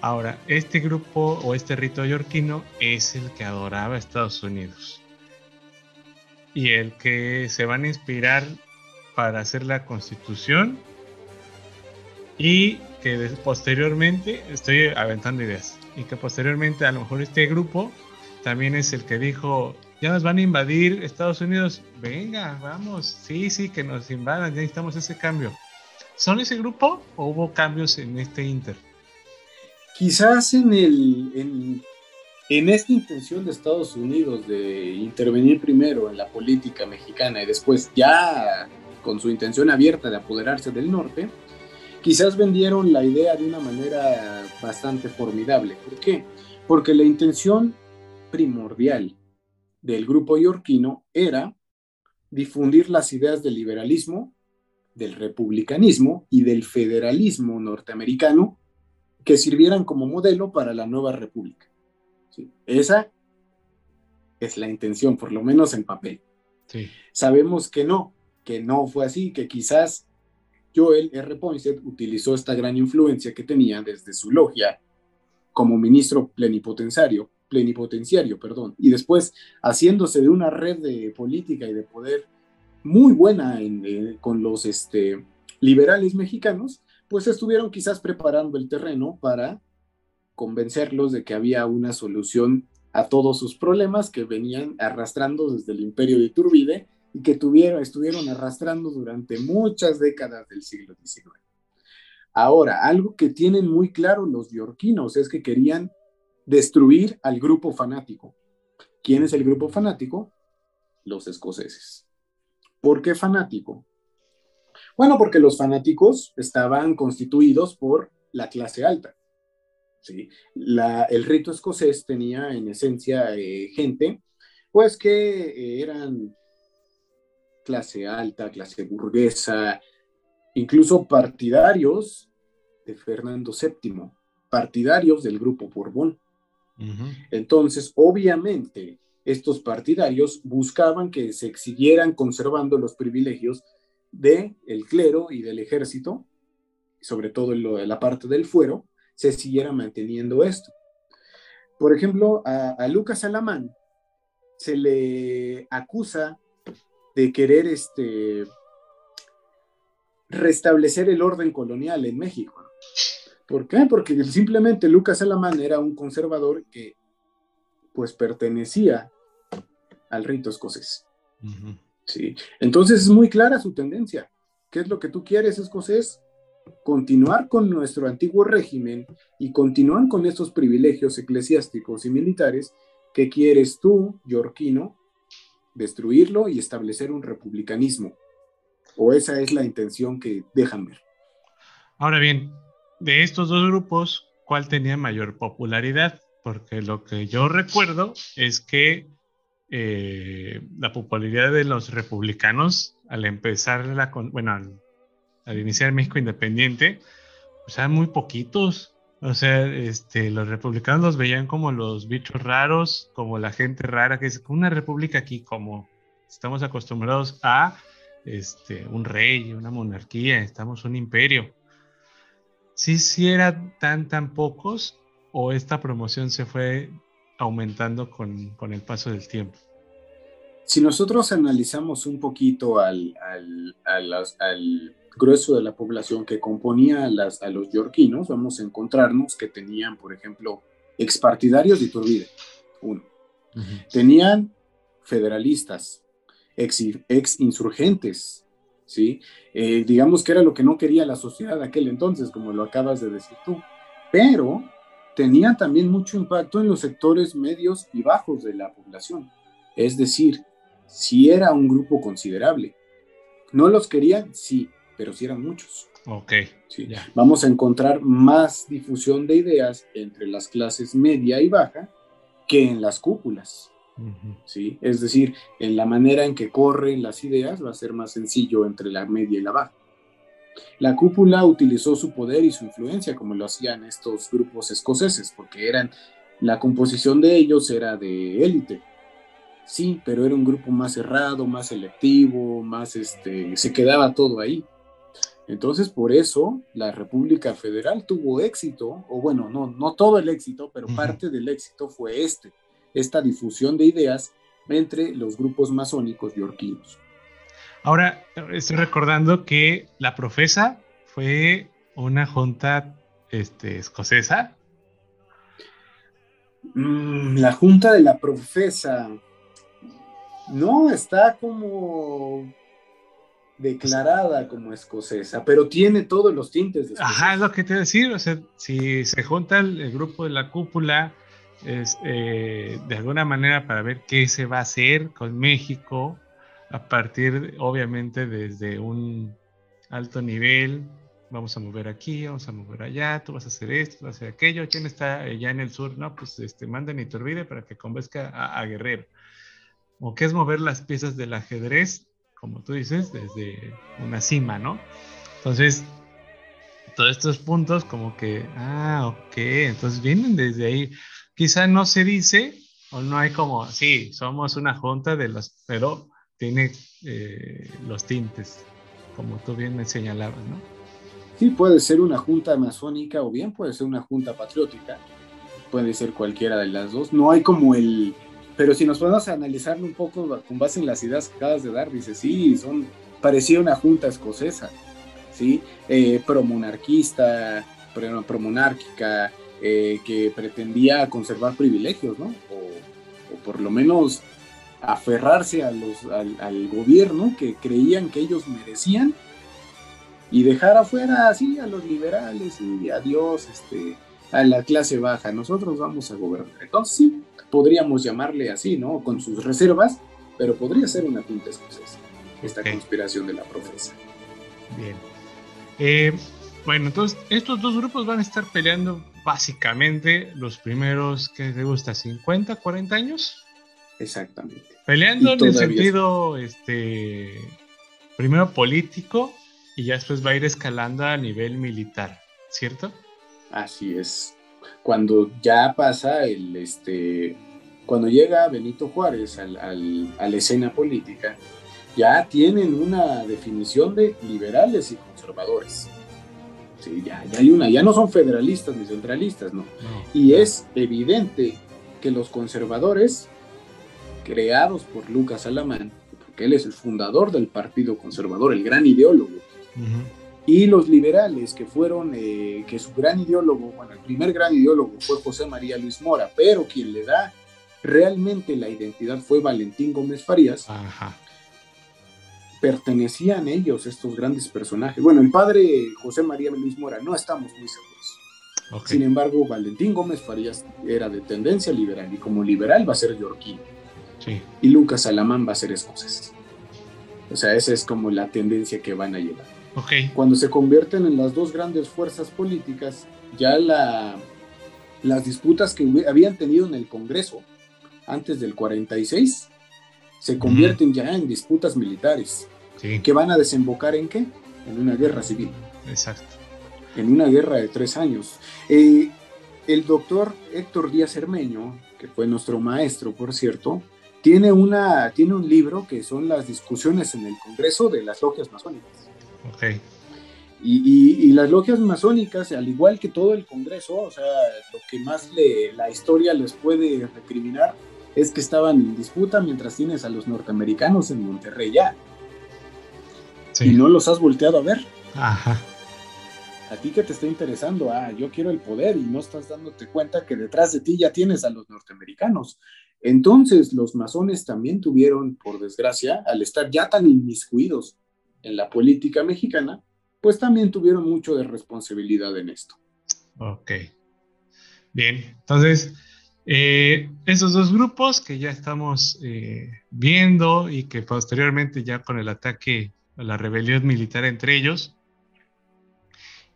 Speaker 2: Ahora, este grupo o este rito yorquino es el que adoraba a Estados Unidos. y el que se van a inspirar para hacer la constitución y que posteriormente, estoy aventando ideas, y que posteriormente a lo mejor este grupo también es el que dijo, ya nos van a invadir Estados Unidos, venga, vamos, sí, sí, que nos invadan, ya necesitamos ese cambio. ¿Son ese grupo o hubo cambios en este Inter?
Speaker 1: Quizás en, el, en, en esta intención de Estados Unidos de intervenir primero en la política mexicana y después ya con su intención abierta de apoderarse del norte, quizás vendieron la idea de una manera bastante formidable. ¿Por qué? Porque la intención primordial del grupo yorquino era difundir las ideas del liberalismo, del republicanismo y del federalismo norteamericano que sirvieran como modelo para la nueva república. Esa es la intención, por lo menos en papel. Sabemos que no, que no fue así, que quizás Joel R. Poinsett utilizó esta gran influencia que tenía desde su logia como ministro plenipotenciario, plenipotenciario, perdón, y después haciéndose de una red de política y de poder muy buena eh, con los este, liberales mexicanos, pues estuvieron quizás preparando el terreno para convencerlos de que había una solución a todos sus problemas que venían arrastrando desde el imperio de Iturbide y que tuvieron, estuvieron arrastrando durante muchas décadas del siglo XIX. Ahora, algo que tienen muy claro los yorquinos es que querían destruir al grupo fanático. ¿Quién es el grupo fanático? Los escoceses. ¿Por qué fanático? Bueno, porque los fanáticos estaban constituidos por la clase alta. ¿sí? el rito escocés tenía en esencia eh, gente, pues que eh, eran clase alta, clase burguesa, incluso partidarios de Fernando VII, partidarios del grupo Borbón. Entonces, obviamente, estos partidarios buscaban que se siguieran conservando los privilegios del el clero y del ejército, sobre todo en, la parte del fuero, se siguiera manteniendo esto. Por ejemplo, a, Lucas Alamán se le acusa de querer este, restablecer el orden colonial en México. ¿Por qué? Porque simplemente Lucas Alamán era un conservador que pues pertenecía al rito escocés. ¿sí? Entonces es muy clara su tendencia. ¿Qué es lo que tú quieres, escocés? Continuar con nuestro antiguo régimen y continuar con estos privilegios eclesiásticos y militares que quieres tú, yorquino, destruirlo y establecer un republicanismo. O esa es la intención que dejan ver.
Speaker 2: Ahora bien, de estos dos grupos, ¿cuál tenía mayor popularidad? Porque lo que yo recuerdo es que eh, la popularidad de los republicanos al empezar la, bueno, al, iniciar México independiente, pues eran muy poquitos. O sea, este, los republicanos los veían como los bichos raros, como la gente rara, que es una república aquí, como estamos acostumbrados a este, un rey, una monarquía, estamos un imperio. ¿Sí, sí eran tan, tan pocos o esta promoción se fue aumentando con, con el paso del tiempo?
Speaker 1: Si nosotros analizamos un poquito al, al, al grueso de la población que componía a, las, a los yorquinos, vamos a encontrarnos que tenían, por ejemplo, expartidarios de Iturbide, uno. Tenían federalistas, ex, ex insurgentes, ¿sí? Eh, digamos que era lo que no quería la sociedad de aquel entonces, como lo acabas de decir tú. Pero tenía también mucho impacto en los sectores medios y bajos de la población. Es decir, si era un grupo considerable. ¿No los querían? Sí, pero sí eran muchos.
Speaker 2: Ok.
Speaker 1: Sí. Vamos a encontrar más difusión de ideas entre las clases media y baja que en las cúpulas. ¿Sí? Es decir, en la manera en que corren las ideas va a ser más sencillo entre la media y la baja. La cúpula utilizó su poder y su influencia como lo hacían estos grupos escoceses, porque eran la composición de ellos era de élite. Sí, pero era un grupo más cerrado, más selectivo, más este, se quedaba todo ahí. Entonces, por eso la República Federal tuvo éxito, o bueno, no, no todo el éxito, pero parte del éxito fue este, esta difusión de ideas entre los grupos masónicos yorquinos.
Speaker 2: Ahora, estoy recordando que la profesa fue una junta este, escocesa.
Speaker 1: Mm, la junta de la profesa. No, está como declarada como escocesa, pero tiene todos los tintes
Speaker 2: de Ajá, es lo que te decir. O sea, si se junta el, grupo de la cúpula, es, eh, de alguna manera para ver qué se va a hacer con México, a partir, obviamente, desde un alto nivel, vamos a mover aquí, vamos a mover allá, tú vas a hacer esto, vas a hacer aquello, ¿quién está allá en el sur? No, pues este, manden Iturbide para que convenzca a, a Guerrero. O qué es mover las piezas del ajedrez, como tú dices, desde una cima, ¿no? Entonces, todos estos puntos como que, ah, ok, entonces vienen desde ahí. Quizá no se dice, o no hay como, sí, somos una junta de los, pero tiene eh, los tintes, como tú bien me señalabas, ¿no?
Speaker 1: Sí, puede ser una junta masónica o bien puede ser una junta patriótica, puede ser cualquiera de las dos. No hay como el... Pero si nos podemos analizarlo un poco con base en las ideas que acabas de dar, dice, sí, son, parecía una junta escocesa, ¿sí? Eh, promonarquista, promonárquica, eh, que pretendía conservar privilegios, ¿no? O, por lo menos aferrarse a los, al, al, gobierno que creían que ellos merecían y dejar afuera así a los liberales y adiós este, a la clase baja. Nosotros vamos a gobernar. Entonces sí, podríamos llamarle así, ¿no? Con sus reservas, pero podría ser una junta escocesa, esta conspiración de la profesa.
Speaker 2: Bien. Eh, bueno, entonces estos dos grupos van a estar peleando básicamente los primeros, ¿qué te gusta? ¿50, 40 años?
Speaker 1: Exactamente.
Speaker 2: Peleando en el sentido, este, primero político y ya después va a ir escalando a nivel militar, ¿cierto?
Speaker 1: Así es. Cuando ya pasa el, este, cuando llega Benito Juárez al, a la escena política, ya tienen una definición de liberales y conservadores. Sí, ya, ya hay una, ya no son federalistas ni centralistas, no. y es evidente que los conservadores, creados por Lucas Alamán, porque él es el fundador del Partido Conservador, el gran ideólogo, y los liberales, que fueron, eh, que su gran ideólogo, bueno, el primer gran ideólogo fue José María Luis Mora, pero quien le da realmente la identidad fue Valentín Gómez Farías. Pertenecían ellos, estos grandes personajes. Bueno, el padre José María Luis Mora, no estamos muy seguros. Sin embargo, Valentín Gómez Farías era de tendencia liberal y como liberal va a ser yorquino. Y Lucas Alamán va a ser escocés. O sea, esa es como la tendencia que van a llevar. Cuando se convierten en las dos grandes fuerzas políticas, ya la, las disputas que habían tenido en el Congreso antes del 46 se convierten ya en disputas militares. ¿Que van a desembocar en qué? En una guerra civil.
Speaker 2: Exacto.
Speaker 1: En una guerra de tres años. Eh, el doctor Héctor Díaz Hermeño, que fue nuestro maestro, por cierto, tiene, una, tiene un libro que son las discusiones en el Congreso de las logias masónicas.
Speaker 2: Ok.
Speaker 1: Y, las logias masónicas, al igual que todo el Congreso, o sea, lo que más le, la historia les puede recriminar es que estaban en disputa mientras tienes a los norteamericanos en Monterrey ya. Sí. Y no los has volteado a ver.
Speaker 2: Ajá.
Speaker 1: A ti que te está interesando, ah, yo quiero el poder y no estás dándote cuenta que detrás de ti ya tienes a los norteamericanos. Entonces, los masones también tuvieron, por desgracia, al estar ya tan inmiscuidos en la política mexicana, pues también tuvieron mucho de responsabilidad en esto.
Speaker 2: Ok. Bien, entonces, eh, esos dos grupos que ya estamos eh, viendo y que posteriormente ya con el ataque la rebelión militar entre ellos,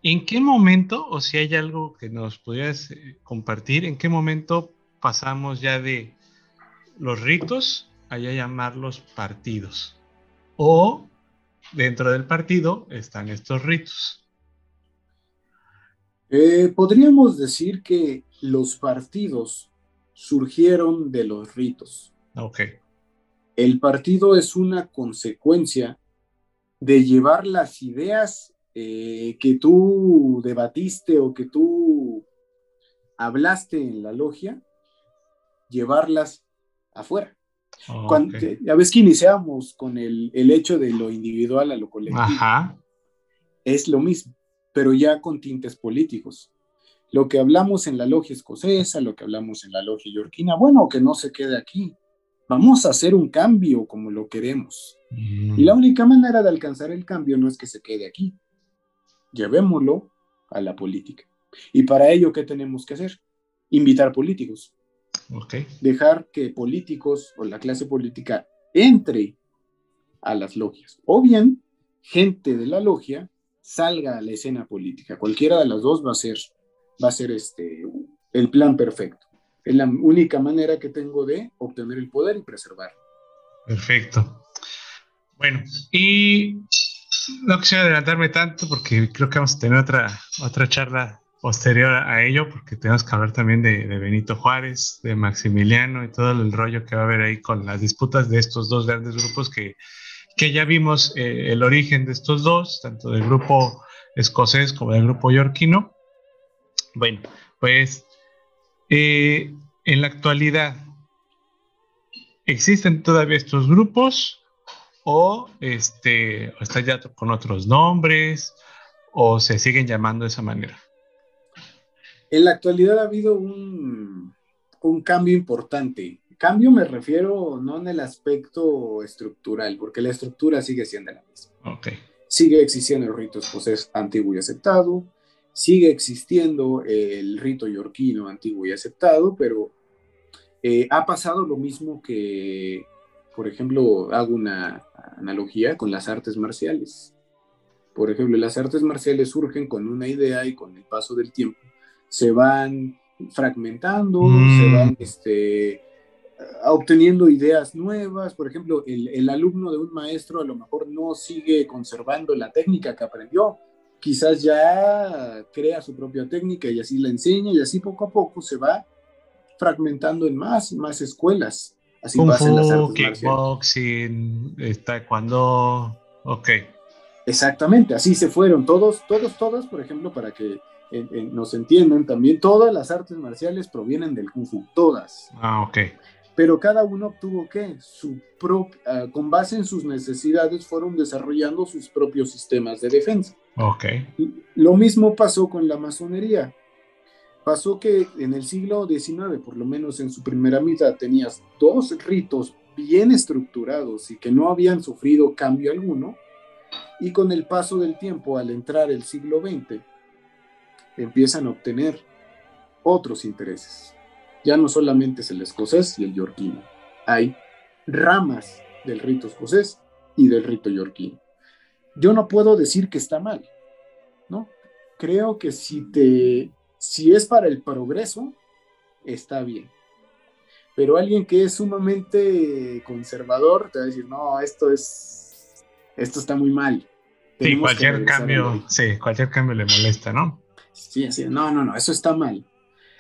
Speaker 2: ¿en qué momento, o si hay algo que nos pudieras eh, compartir, en qué momento pasamos ya de los ritos a llamarlos partidos. O dentro del partido están estos ritos.
Speaker 1: Eh, podríamos decir que los partidos surgieron de los ritos.
Speaker 2: Ok.
Speaker 1: El partido es una consecuencia de llevar las ideas eh, que tú debatiste o que tú hablaste en la logia, llevarlas afuera. ya ves que iniciamos con el, el, hecho de lo individual a lo colectivo. Ajá. Es lo mismo, pero ya con tintes políticos. Lo que hablamos en la logia escocesa, lo que hablamos en la logia yorquina, bueno, que no se quede aquí. Vamos a hacer un cambio como lo queremos. Y la mm. única manera de alcanzar el cambio no es que se quede aquí. Llevémoslo a la política. Y para ello, ¿qué tenemos que hacer? Invitar políticos. Dejar que políticos o la clase política entre a las logias. O bien, gente de la logia salga a la escena política. Cualquiera de las dos va a ser, va a ser este, el plan perfecto. Es la única manera que tengo de obtener el poder y preservarlo.
Speaker 2: Perfecto. Bueno, y no quisiera adelantarme tanto porque creo que vamos a tener otra, otra charla posterior a ello, porque tenemos que hablar también de, Benito Juárez, de Maximiliano y todo el rollo que va a haber ahí con las disputas de estos dos grandes grupos que, que ya vimos eh, el origen de estos dos, tanto del grupo escocés como del grupo yorquino. Bueno, pues eh, en la actualidad, ¿existen todavía estos grupos? ¿O este, está ya con otros nombres? ¿O se siguen llamando de esa manera?
Speaker 1: En la actualidad ha habido un, cambio importante. Cambio me refiero no en el aspecto estructural, porque la estructura sigue siendo la misma.
Speaker 2: Okay.
Speaker 1: Sigue existiendo el rito escocés antiguo y aceptado, sigue existiendo el rito yorquino antiguo y aceptado, pero eh, ha pasado lo mismo que, por ejemplo, hago una analogía con las artes marciales. Por ejemplo, las artes marciales surgen con una idea y con el paso del tiempo se van fragmentando, se mm. van este, obteniendo ideas nuevas. Por ejemplo, el, alumno de un maestro a lo mejor no sigue conservando la técnica que aprendió, quizás ya crea su propia técnica y así la enseña y así poco a poco se va fragmentando en más y más escuelas. Así
Speaker 2: Kung pasa en las artes kickboxing, cuando ok.
Speaker 1: Exactamente, así se fueron todos, todos, todas, por ejemplo, para que nos entienden también, todas las artes marciales provienen del Kung Fu, todas.
Speaker 2: Ah, ok.
Speaker 1: Pero cada uno obtuvo que su propio, ah, con base en sus necesidades, fueron desarrollando sus propios sistemas de defensa.
Speaker 2: Ok.
Speaker 1: Lo mismo pasó con la masonería. Pasó que en el siglo XIX, por lo menos en su primera mitad, tenías dos ritos bien estructurados y que no habían sufrido cambio alguno. Y con el paso del tiempo, al entrar el siglo XX, empiezan a obtener otros intereses. Ya no solamente es el escocés y el yorquino, hay ramas del rito escocés y del rito yorquino. Yo no puedo decir que está mal, ¿no? Creo que si te si es para el progreso está bien. Pero alguien que es sumamente conservador te va a decir, "No, esto es esto está muy mal."
Speaker 2: Sí, cualquier cambio, sí, cualquier cambio le molesta, ¿no?
Speaker 1: Sí, sí, no, no, no, eso está mal.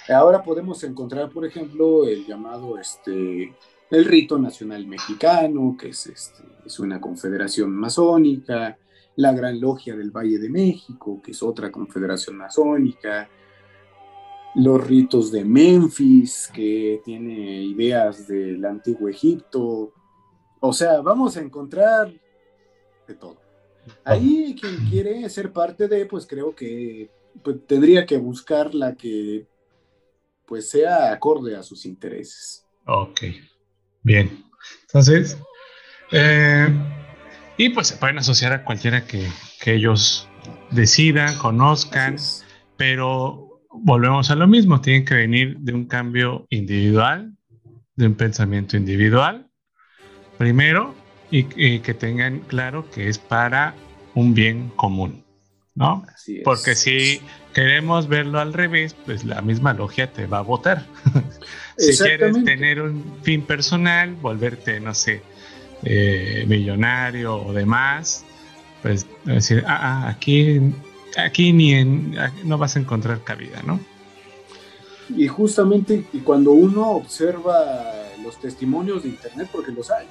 Speaker 1: Ahora podemos encontrar, por ejemplo, el llamado, este, el rito nacional mexicano, que es, este, es una confederación masónica, la Gran Logia del Valle de México, que es otra confederación masónica, los ritos de Memphis, que tiene ideas del antiguo Egipto. O sea, vamos a encontrar de todo. Ahí quien quiere ser parte de, pues creo que pues, tendría que buscar la que pues sea acorde a sus intereses.
Speaker 2: Ok, bien. Entonces, eh, y pues se pueden asociar a cualquiera que, que ellos decidan, conozcan, pero volvemos a lo mismo, tienen que venir de un cambio individual, de un pensamiento individual, primero, y, y que tengan claro que es para un bien común. ¿no? Porque si queremos verlo al revés, pues la misma logia te va a votar. si quieres tener un fin personal, volverte, no sé, eh, millonario o demás, pues decir, ah, ah, aquí, aquí ni en, no vas a encontrar cabida, ¿no?
Speaker 1: Y justamente cuando uno observa los testimonios de Internet, porque los hay,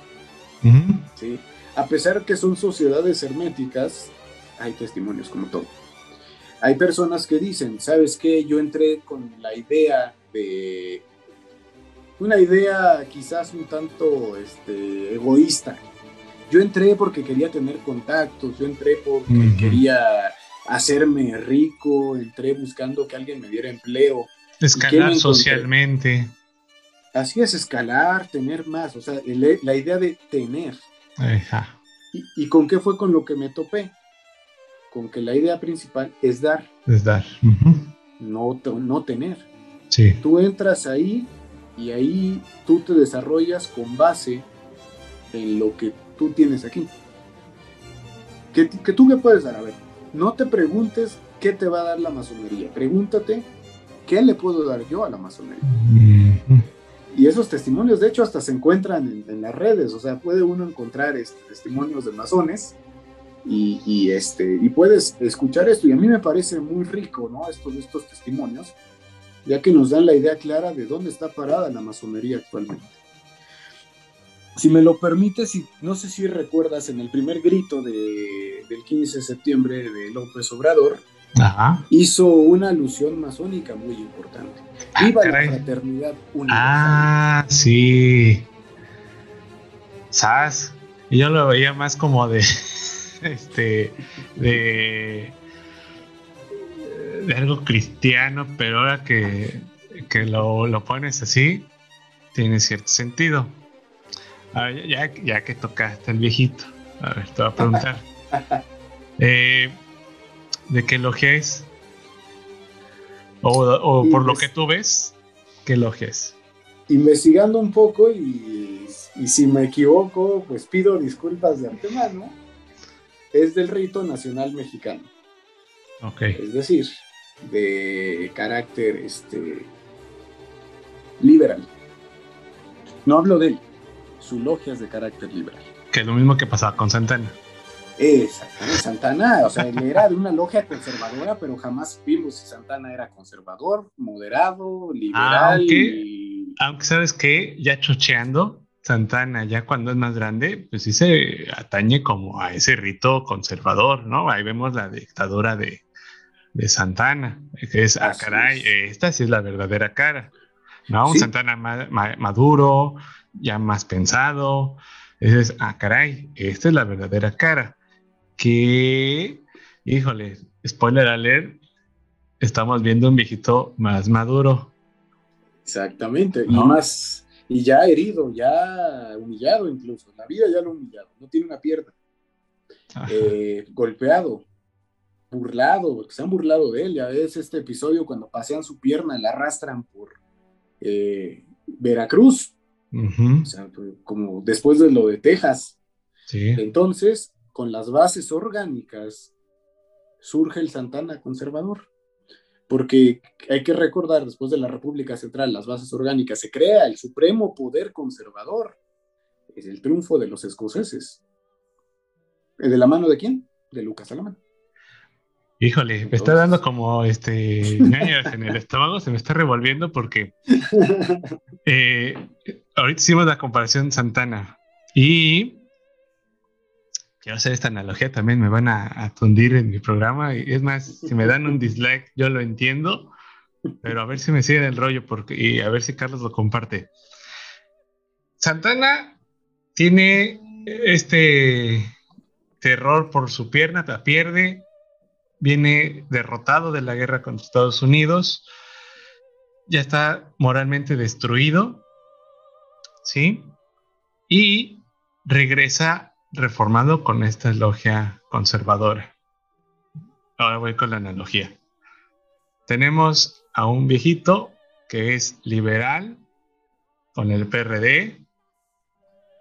Speaker 1: ¿sí? a pesar que son sociedades herméticas, hay testimonios como todo. Hay personas que dicen, ¿sabes qué? Yo entré con la idea de, una idea quizás un tanto este, egoísta. Yo entré porque quería tener contactos, yo entré porque quería hacerme rico, entré buscando que alguien me diera empleo.
Speaker 2: Escalar socialmente.
Speaker 1: Así es, escalar, tener más, o sea, la idea de tener. ¿Y, con qué fue con lo que me topé? Con que la idea principal es dar.
Speaker 2: Es dar.
Speaker 1: no, no tener.
Speaker 2: Sí.
Speaker 1: Tú entras ahí y ahí tú te desarrollas con base en lo que tú tienes aquí. Que, que tú qué puedes dar, a ver, no te preguntes qué te va a dar la masonería, pregúntate qué le puedo dar yo a la masonería. Y esos testimonios, de hecho, hasta se encuentran en, las redes, o sea, puede uno encontrar este, testimonios de masones y, y, este, y puedes escuchar esto, y a mí me parece muy rico, ¿no? Estos, estos testimonios, ya que nos dan la idea clara de dónde está parada la masonería actualmente. Si me lo permites, no sé si recuerdas en el primer grito de, del 15 de septiembre de López Obrador, hizo una alusión masónica muy importante. Ah, Viva la fraternidad universal.
Speaker 2: Ah, sí. ¿Sabes? Yo lo veía más como de. Este. De de algo cristiano, pero ahora que, lo, pones así, tiene cierto sentido. ya, ya que tocaste el viejito, a ver, te voy a preguntar. Eh, ¿De qué logia es? O, por lo que tú ves, ¿qué logia es?
Speaker 1: Investigando un poco y, y si me equivoco, pues pido disculpas de antemano. Es del rito nacional mexicano.
Speaker 2: Ok.
Speaker 1: Es decir, de carácter este, liberal. No hablo de él, su logia es de carácter liberal.
Speaker 2: Que es lo mismo que pasaba con Santana.
Speaker 1: Exactamente, Santana, o sea, él era de una logia conservadora, pero jamás vimos si Santana era conservador, moderado, liberal.
Speaker 2: Aunque, sabes que, ya chocheando, Santana, ya cuando es más grande, pues sí se atañe como a ese rito conservador, ¿no? Ahí vemos la dictadura de, de Santana, que es, ah, caray, esta sí es la verdadera cara, ¿no? Un Santana maduro, ya más pensado, es, ah, caray, esta es la verdadera cara, que, híjole, spoiler alert, estamos viendo un viejito más maduro.
Speaker 1: Exactamente, y más, y ya herido, ya humillado incluso, la vida ya lo ha humillado, no tiene una pierna, eh, golpeado, burlado, porque se han burlado de él. Ya ves este episodio cuando pasean su pierna, la arrastran por eh, Veracruz, o sea, pues, como después de lo de Texas. Entonces, con las bases orgánicas, surge el Santana conservador. Porque hay que recordar, después de la República Central, las bases orgánicas, se crea el supremo poder conservador. Es el triunfo de los escoceses. ¿De la mano de quién? De Lucas Alamán.
Speaker 2: Híjole, me está dando como este en el estómago, se me está revolviendo porque eh, ahorita hicimos la comparación Santana y quiero hacer esta analogía también, me van a, tundir en mi programa y es más, si me dan un dislike yo lo entiendo, pero a ver si me siguen el rollo porque, y a ver si Carlos lo comparte. Santana tiene este terror por su pierna, la pierde, viene derrotado de la guerra contra Estados Unidos, ya está moralmente destruido, ¿sí? Y regresa reformado con esta logia conservadora. Ahora voy con la analogía. Tenemos a un viejito que es liberal con el PRD,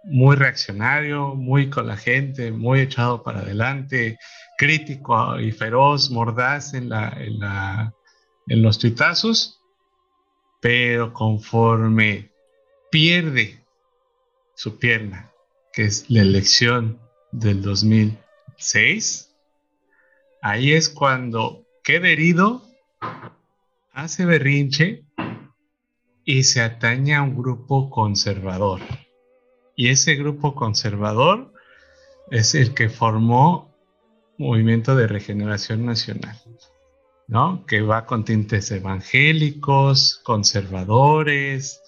Speaker 2: muy reaccionario, muy con la gente, muy echado para adelante, crítico y feroz, mordaz en, la, los tuitazos, pero conforme pierde su pierna, que es la elección del 2006, ahí es cuando queda herido, hace berrinche y se atañe a un grupo conservador. Y ese grupo conservador es el que formó Movimiento de Regeneración Nacional, ¿no? Que va con tintes evangélicos, conservadores,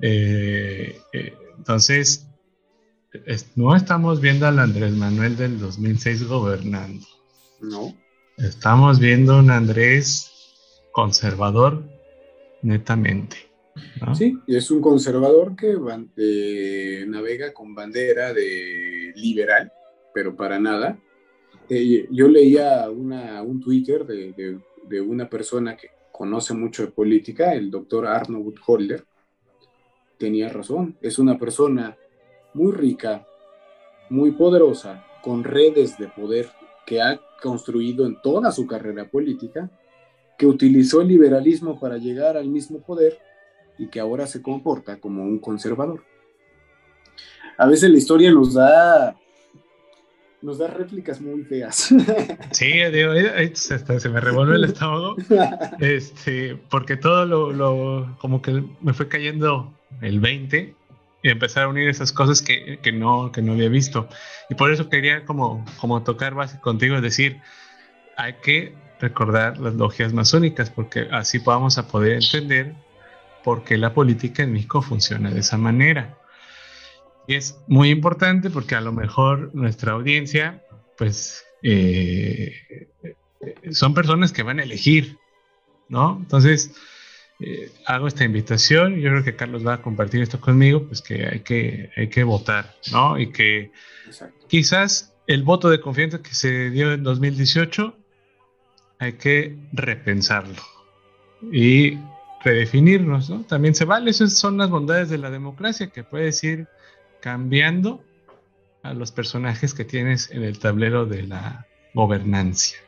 Speaker 2: Eh, eh, entonces, no estamos viendo al Andrés Manuel del 2006 gobernando.
Speaker 1: No.
Speaker 2: Estamos viendo un Andrés conservador netamente.
Speaker 1: Sí, y es un conservador que eh, navega con bandera de liberal, pero para nada. Eh, yo leía un Twitter de, una persona que conoce mucho de política, el doctor Arnold Holder. Tenía razón, es una persona muy rica, muy poderosa, con redes de poder que ha construido en toda su carrera política, que utilizó el liberalismo para llegar al mismo poder y que ahora se comporta como un conservador. A veces la historia nos da nos da réplicas muy feas.
Speaker 2: Sí, digo, se, me revuelve el estómago, este, porque todo lo, lo, como que me fue cayendo el 20 y empezar a unir esas cosas que, que, no, que no había visto. Y por eso quería como, como tocar base contigo, es decir, hay que recordar las logias masónicas, porque así vamos a poder entender por qué la política en México funciona de esa manera. Y es muy importante porque a lo mejor nuestra audiencia, pues, eh, son personas que van a elegir, ¿no? Entonces, eh, hago esta invitación, yo creo que Carlos va a compartir esto conmigo, pues que hay que, hay que votar, ¿no? Y que quizás el voto de confianza que se dio en 2018 hay que repensarlo y redefinirnos, ¿no? También se vale, esas son las bondades de la democracia, que puedes ir cambiando a los personajes que tienes en el tablero de la gobernancia.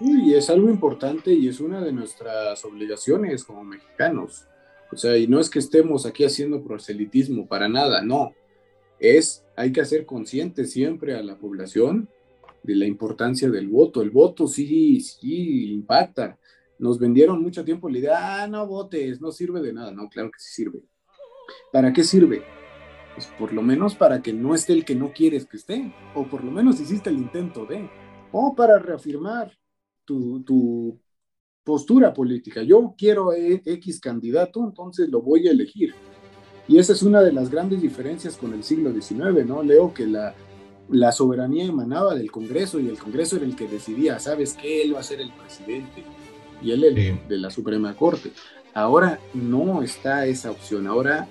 Speaker 1: Y es algo importante y es una de nuestras obligaciones como mexicanos. O sea, y no es que estemos aquí haciendo proselitismo para nada, no. Es, hay que hacer consciente siempre a la población de la importancia del voto. El voto sí, sí impacta. Nos vendieron mucho tiempo la idea, ah, no votes, no sirve de nada. No, claro que sí sirve. ¿Para qué sirve? Pues por lo menos para que no esté el que no quieres que esté, o por lo menos hiciste el intento de, o para reafirmar tu, tu postura política. Yo quiero X candidato, entonces lo voy a elegir. Y esa es una de las grandes diferencias con el siglo XIX, ¿no? Leo que la, la soberanía emanaba del Congreso y el Congreso era el que decidía, ¿sabes qué? Él va a ser el presidente y él el de la Suprema Corte. Ahora no está esa opción, ahora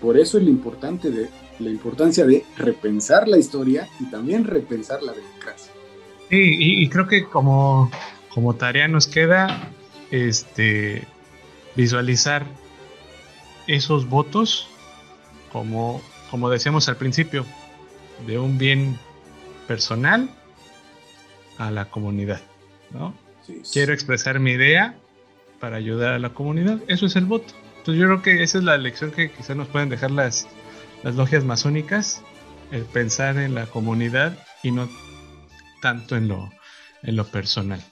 Speaker 1: por eso es lo importante de, la importancia de repensar la historia y también repensar la democracia.
Speaker 2: Sí, y, creo que como, como tarea nos queda este, visualizar esos votos como, como decíamos al principio, de un bien personal a la comunidad. ¿no? Quiero expresar mi idea para ayudar a la comunidad. Eso es el voto. Entonces yo creo que esa es la lección que quizás nos pueden dejar las, las logias masónicas, el pensar en la comunidad y no tanto en lo, en lo personal.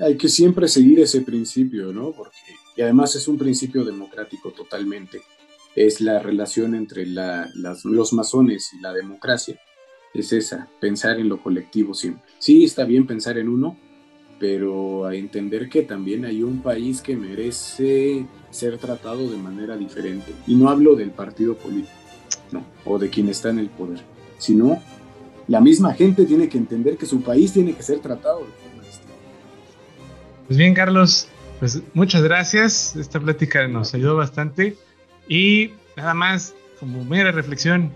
Speaker 1: hay que siempre seguir ese principio, ¿no? Porque, y además es un principio democrático totalmente. Es la relación entre la, las, los masones y la democracia. Es esa, pensar en lo colectivo siempre. Sí, está bien pensar en uno, pero a entender que también hay un país que merece ser tratado de manera diferente. Y no hablo del partido político, no, o de quien está en el poder, sino la misma gente tiene que entender que su país tiene que ser tratado de forma distinta.
Speaker 2: Pues bien, Carlos, pues muchas gracias. Esta plática nos ayudó bastante. Y nada más, como mera reflexión,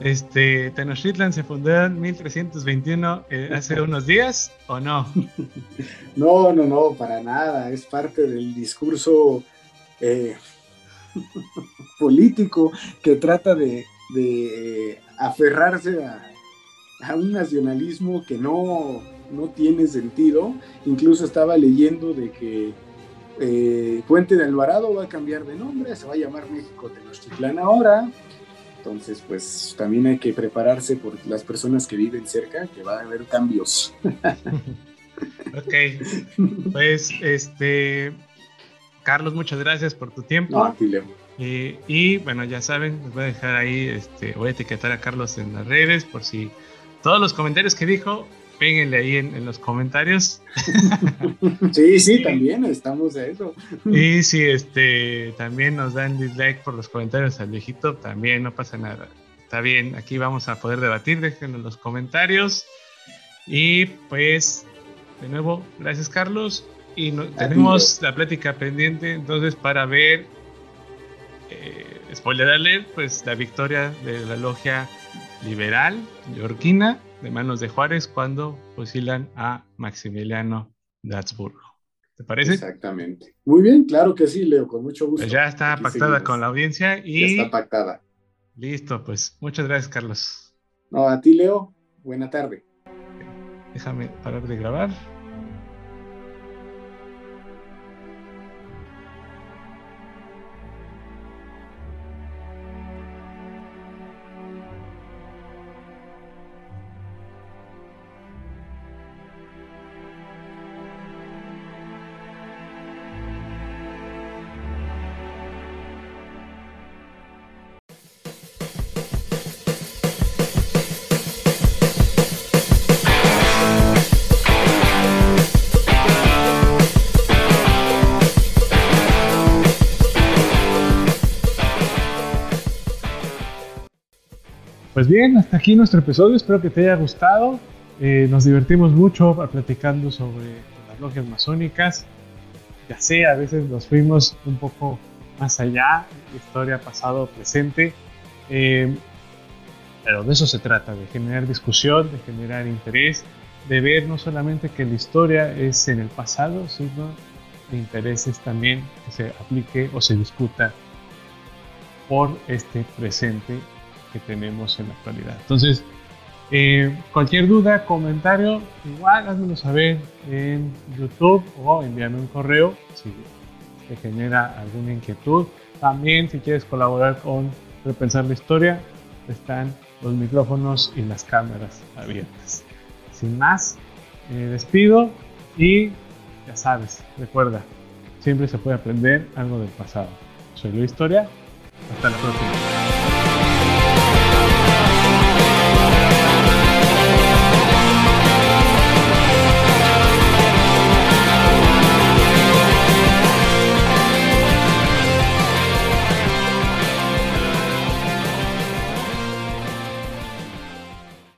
Speaker 2: este, Tenochtitlan se fundó en 1321 eh, hace unos días o no?
Speaker 1: No, no, no, para nada. Es parte del discurso eh, político que trata de, aferrarse a, un nacionalismo que no, no, tiene sentido. Incluso estaba leyendo de que eh, Puente de Alvarado va a cambiar de nombre, se va a llamar México Tenochtitlán ahora. Entonces, pues también hay que prepararse por las personas que viven cerca, que va a haber cambios.
Speaker 2: ok, pues este, Carlos, muchas gracias por tu tiempo. y bueno, ya saben, les voy a dejar ahí, este, voy a etiquetar a Carlos en las redes por si todos los comentarios que dijo péguenle ahí en, los comentarios.
Speaker 1: sí, sí, también estamos de eso.
Speaker 2: y si este, también nos dan dislike por los comentarios al viejito, también no pasa nada. Está bien, aquí vamos a poder debatir, déjenlo en los comentarios. Y pues, de nuevo, gracias Carlos. Y tenemos la plática pendiente entonces para ver, eh, spoiler alert, pues la victoria de la logia liberal yorquina de manos de Juárez cuando fusilan a Maximiliano de Habsburgo. ¿Te parece?
Speaker 1: Exactamente. Muy bien, claro que sí, Leo, con mucho gusto.
Speaker 2: Pues ya está pactada con la audiencia y...
Speaker 1: Ya está pactada.
Speaker 2: Listo, pues muchas gracias, Carlos.
Speaker 1: No, a ti, Leo. Buena tarde.
Speaker 2: Déjame parar de grabar. Pues bien, hasta aquí nuestro episodio, espero que te haya gustado. Eh, nos divertimos mucho platicando sobre las logias masónicas. Ya sé, a veces nos fuimos un poco más allá, historia, pasado, presente. Eh, pero de eso se trata, de generar discusión, de generar interés, de ver no solamente que la historia es en el pasado, sino de intereses también que se aplique o se discuta por este presente que tenemos en la actualidad. Entonces, eh, cualquier duda, comentario, igual házmelo saber en YouTube o envíame un correo si te genera alguna inquietud. También si quieres colaborar con Repensar la Historia, están los micrófonos y las cámaras abiertas. Sin más, me despido y ya sabes, recuerda, siempre se puede aprender algo del pasado. Soy Luis Historia, hasta la próxima.